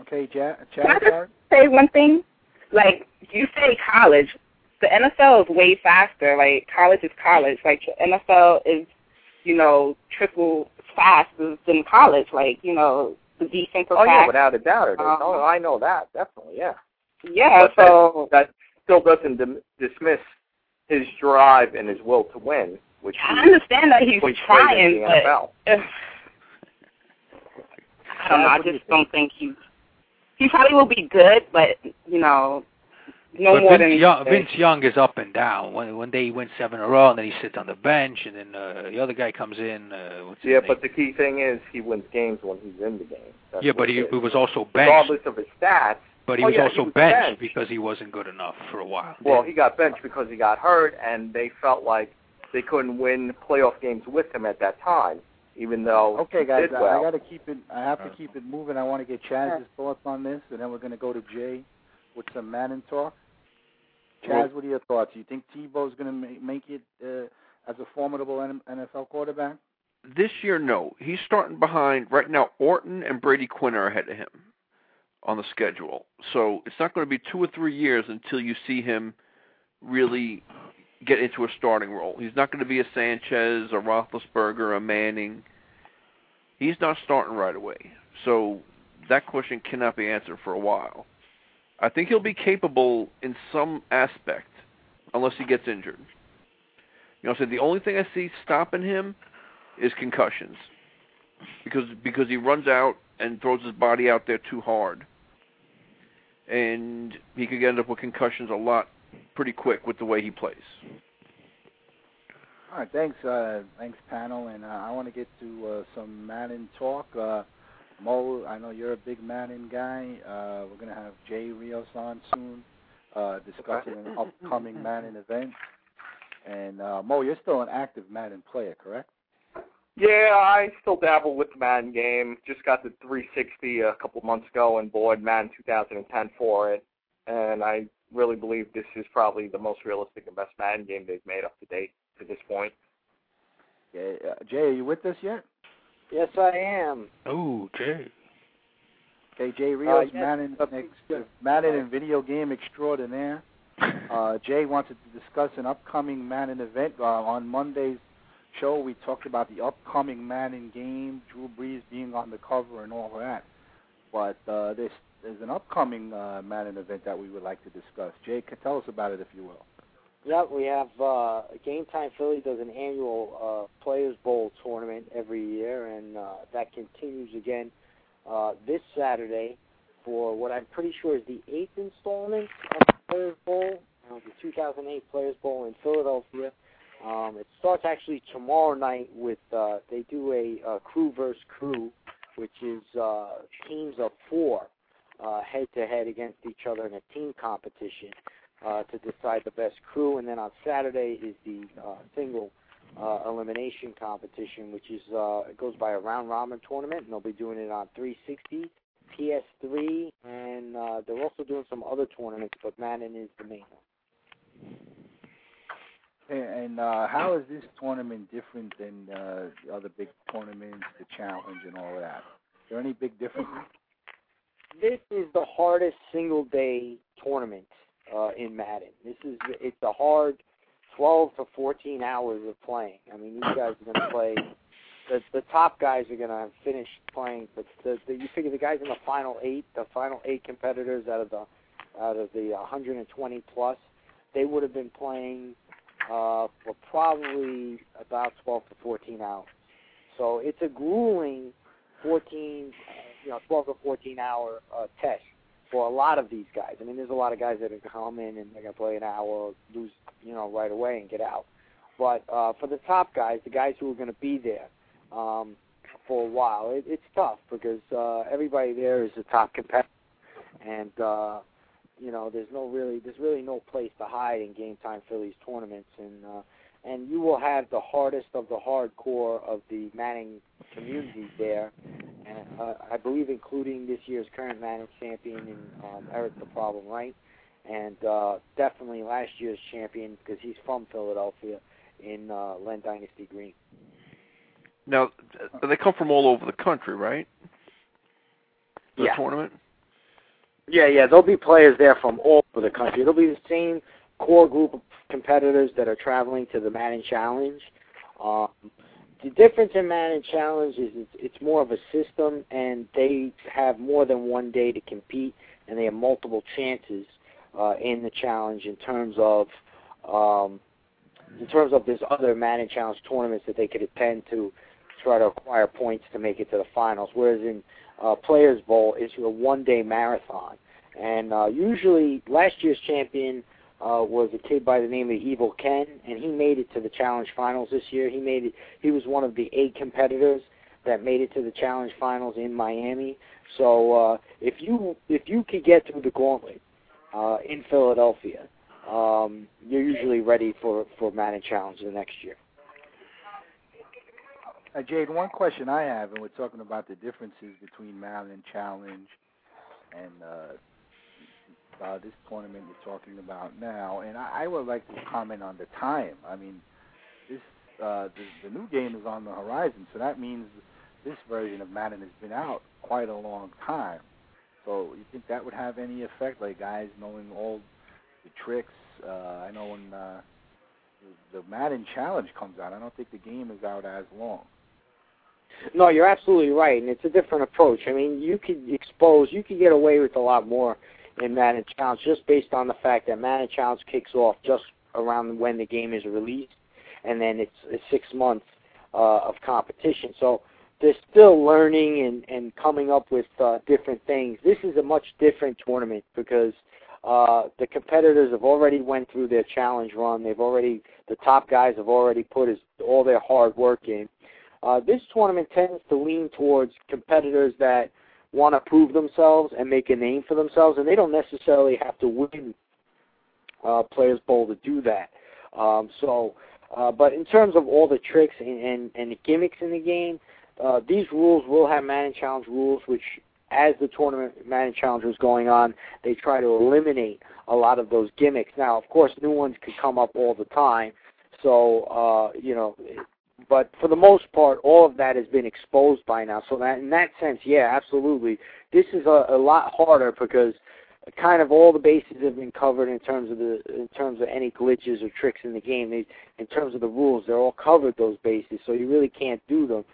Okay, ja- Can I just say one thing? Like you say college, the NFL is way faster. Like college is college. Like the NFL is, you know, triple faster than college. Like you know, the defensive Oh yeah, without a doubt it is. Um, oh, I know that definitely. Yeah. yeah. But that- So that still doesn't dim- dismiss his drive and his will to win, which I understand that he's trying, but. *sighs* I don't know. I What do you just don't think he's. He probably will be good, but you know, no but more Vince than Young, Vince Young is up and down. One one day he wins seven in a row, and then he sits on the bench, and then uh, the other guy comes in. Uh, what's Yeah, but the key thing is he wins games when he's in the game. That's yeah, but he, he was also benched. regardless of his stats. But he Oh, was yeah, he also was benched, benched. because he wasn't good enough for a while. Well, he got benched because he got hurt, and they felt like they couldn't win playoff games with him at that time, even though Okay, guys, did I, well. I got to keep it. I have to keep it moving. I want to get Chaz's thoughts on this, and then we're going to go to Jay with some Madden talk. Chaz, what are your thoughts? Do you think Tebow's going to make, make it uh, as a formidable NFL quarterback? This year, no. He's starting behind right now. Orton and Brady Quinn are ahead of him on the schedule, so it's not going to be two or three years until you see him really get into a starting role. He's not going to be a Sanchez, a Roethlisberger, a Manning. He's not starting right away, so that question cannot be answered for a while. I think he'll be capable in some aspect, unless he gets injured. You know, I so the only thing I see stopping him is concussions, because because he runs out and throws his body out there too hard, and he could end up with concussions a lot pretty quick with the way he plays. All right, thanks, uh, thanks panel, and uh, I want to get to uh, some Madden talk. Uh, Mo, I know you're a big Madden guy. Uh, we're gonna have Jay Rios on soon, uh, discussing an upcoming Madden event. And uh, Mo, you're still an active Madden player, correct? Yeah, I still dabble with the Madden game. Just got the 360 a couple months ago and bought Madden 2010 for it. And I really believe this is probably the most realistic and best Madden game they've made up to date to this point. Yeah, uh, Jay, are you with us yet? Yes, I am. Oh, Jay. Okay, Jay Rios, Uh, yes, Madden, uh, ex- Madden and video game extraordinaire. *laughs* Uh, Jay wanted to discuss an upcoming Madden event. Uh, on Monday's show, we talked about the upcoming Madden game, Drew Brees being on the cover and all that. But uh, there's there's an upcoming uh, Madden event that we would like to discuss. Jay, tell us about it if you will. Yep, we have uh, Game Time Philly does an annual uh, Players Bowl tournament every year, and uh, that continues again uh, this Saturday for what I'm pretty sure is the eighth installment of the Players Bowl, the 2008 Players Bowl in Philadelphia. Um, it starts actually tomorrow night with uh, they do a uh, crew versus crew, which is uh, teams of four head to head against each other in a team competition uh, to decide the best crew. And then on Saturday is the uh, single uh, elimination competition, which is uh, it goes by a round robin tournament, and they'll be doing it on 360, PS3, and uh, they're also doing some other tournaments, but Madden is the main one. And, uh, how is this tournament different than uh, the other big tournaments, the challenge, and all that? Are there any big differences? This is the hardest single day tournament uh, in Madden. This is it's a hard 12 to 14 hours of playing. I mean, these guys are going to play. The the top guys are going to finish playing, but the, the you figure the guys in the final eight, the final eight competitors out of the out of the 120 plus, they would have been playing uh, for probably about 12 to 14 hours. So it's a grueling 14, you know, 12 to 14 hour uh, test for a lot of these guys. I mean, there's a lot of guys that are come in and they're gonna play an hour, lose, you know, right away and get out. But uh, for the top guys, the guys who are going to be there um, for a while, it, it's tough because uh, everybody there is a top competitor, and uh, you know, there's no really, there's really no place to hide in Game Time Phillies tournaments, and uh, and you will have the hardest of the hardcore of the Manning community there, and uh, I believe including this year's current Manning champion and um, Eric the Problem, right? And uh, definitely last year's champion because he's from Philadelphia in uh, Len Dynasty Green. Now, they come from all over the country, right? The Yeah. tournament. Yeah, yeah, there'll be players there from all over the country. It'll be the same core group of competitors that are traveling to the Madden Challenge. Um, the difference in Madden Challenge is it's, it's more of a system, and they have more than one day to compete, and they have multiple chances uh, in the challenge in terms of um, in terms of this other Madden Challenge tournaments that they could attend to try to acquire points to make it to the finals. Whereas in uh, Players Bowl, it's a one-day marathon, and uh, usually last year's champion uh, was a kid by the name of Evil Ken, and he made it to the challenge finals this year. He made it. He was one of the eight competitors that made it to the challenge finals in Miami. So uh, if you if you could get through the gauntlet uh, in Philadelphia, um, you're usually ready for for Madden Challenge the next year. Uh, Jade, one question I have, and we're talking about the differences between Madden Challenge and uh, uh, this tournament you're talking about now, and I, I would like to comment on the time. I mean, this uh, the, the new game is on the horizon, so that means this version of Madden has been out quite a long time. So you think that would have any effect, like guys knowing all the tricks? Uh, I know when uh, the Madden Challenge comes out, I don't think the game is out as long. No, you're absolutely right, and it's a different approach. I mean, you could expose, you could get away with a lot more in Madden Challenge just based on the fact that Madden Challenge kicks off just around when the game is released, and then it's, it's six months uh, of competition. So they're still learning and, and coming up with uh, different things. This is a much different tournament because uh, the competitors have already went through their challenge run. They've already the top guys have already put his, all their hard work in. Uh, this tournament tends to lean towards competitors that want to prove themselves and make a name for themselves, and they don't necessarily have to win uh, Players Bowl to do that. Um, so, uh, but in terms of all the tricks and, and, and the gimmicks in the game, uh, these rules will have Madden Challenge rules, which as the tournament Madden Challenge was going on, they try to eliminate a lot of those gimmicks. Now, of course, new ones could come up all the time. So, uh, you know, but for the most part, all of that has been exposed by now. So that in that sense, yeah, absolutely. This is a, a lot harder because kind of all the bases have been covered in terms of the in terms of any glitches or tricks in the game. They, in terms of the rules, they're all covered those bases, so you really can't do them.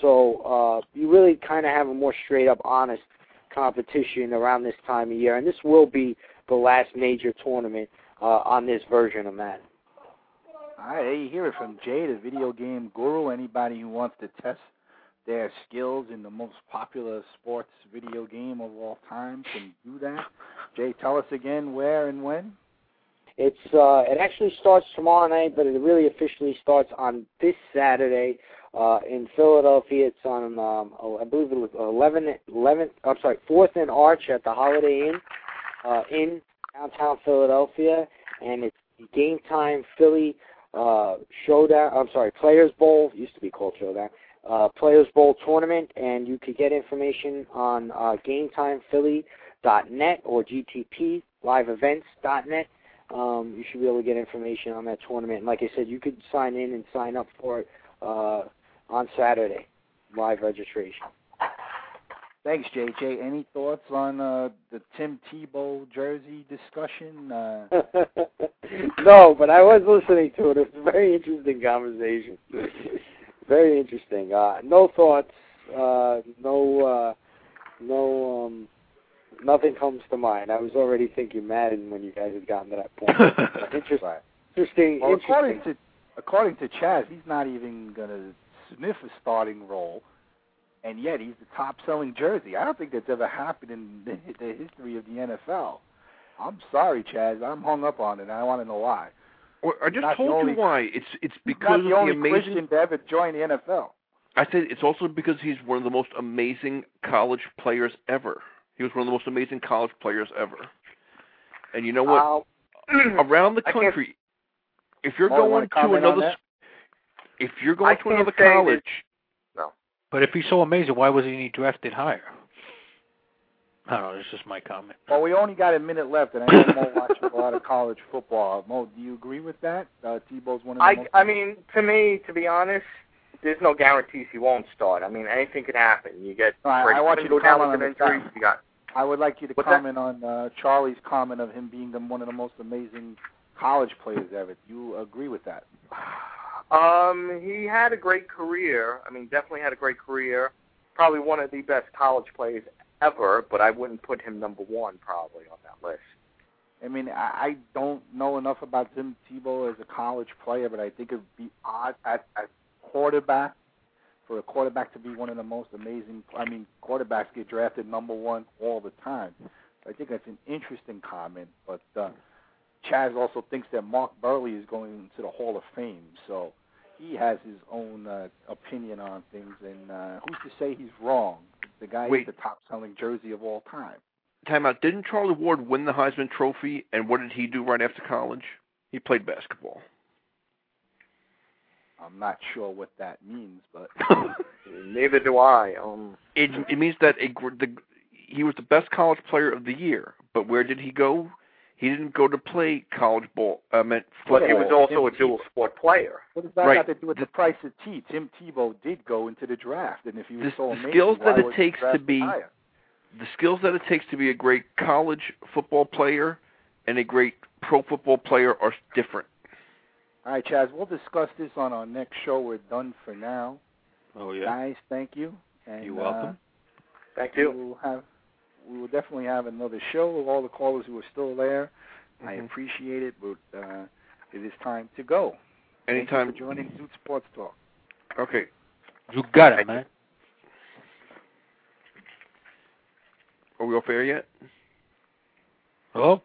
So uh, you really kind of have a more straight up, honest competition around this time of year, and this will be the last major tournament uh, on this version of Madden. All right, you hear it from Jay, the video game guru. Anybody who wants to test their skills in the most popular sports video game of all time can do that. Jay, tell us again where and when. It's uh, it actually starts tomorrow night, but it really officially starts on this Saturday uh, in Philadelphia. It's on um, oh, I believe it was 11, 11 I'm sorry, Fourth and Arch at the Holiday Inn uh, in downtown Philadelphia, and it's Game Time Philly uh, Showdown. I'm sorry, Players Bowl used to be called Showdown. Uh, Players Bowl tournament, and you could get information on uh, GameTimePhilly.net or GTP LiveEvents.net. Um, you should be able to get information on that tournament. And like I said, you could sign in and sign up for it uh, on Saturday, live registration. Thanks, JJ. Any thoughts on uh, the Tim Tebow jersey discussion? Uh... *laughs* no, but I was listening to it. It was a very interesting conversation. *laughs* very interesting. Uh, no thoughts. Uh, no. Uh, no. Um, nothing comes to mind. I was already thinking Madden when you guys had gotten to that point. *laughs* interesting. Interesting. Well, interesting. according to according to Chaz, he's not even going to sniff a starting role and yet he's the top selling jersey. I don't think that's ever happened in *laughs* the, the history of the NFL. I'm sorry, Chaz. I'm hung up on it. and I want to know why. Well, I just Not told only- you why. It's it's because not the of only the amazing. Christian to ever join the NFL. I said it's also because he's one of the most amazing college players ever. He was one of the most amazing college players ever. And you know what? Uh, *clears throat* Around the country, if you're going to another, if you're going I to another college, But if he's so amazing, why wasn't he drafted higher? I don't know. It's just my comment. Well, we only got a minute left, and I know Mo watches a lot of college football. Mo, do you agree with that? Uh, Tebow's one of the I most. I mean, to me, to be honest, there's no guarantees he won't start. I mean, anything could happen. You get All right, Greg I want Simmons you go to down comment with an on injury. You got I would like you to What's that? comment on uh, Charlie's comment of him being the, one of the most amazing college players ever. Do you agree with that? *sighs* *sighs* Um, he had a great career. I mean, definitely had a great career. Probably one of the best college players ever, but I wouldn't put him number one probably on that list. I mean, I, I don't know enough about Tim Tebow as a college player, but I think it would be odd at, at quarterback for a quarterback to be one of the most amazing. I mean, quarterbacks get drafted number one all the time. I think that's an interesting comment. But uh, Chaz also thinks that Mark Buehrle is going into the Hall of Fame, so he has his own uh, opinion on things. And uh, who's to say he's wrong? The guy Wait. is the top-selling jersey of all time. time out. Didn't Charlie Ward win the Heisman Trophy? And what did he do right after college? He played basketball. I'm not sure what that means, but *laughs* Neither do I. Um, it it means that a the he was the best college player of the year. But where did he go? He didn't go to play college ball. I meant But football. he was also a dual sport player. What does that Right. have to do with the price of tea? Tim Tebow did go into the draft, and if he was The- so the amazing, skills why that it takes to be- higher? the skills that it takes to be a great college football player and a great pro football player are different. All right, Chaz, we'll discuss this on our next show. We're done for now. Oh yeah. Guys, thank you. And, You're welcome. Thank Uh, we you. will have we will definitely have another show with all the callers who are still there. I Mhm. appreciate it, but uh, it is time to go. Anytime. Thank you for joining Zute Sports Talk. Okay. You got it, man. Are we off air yet? Oh,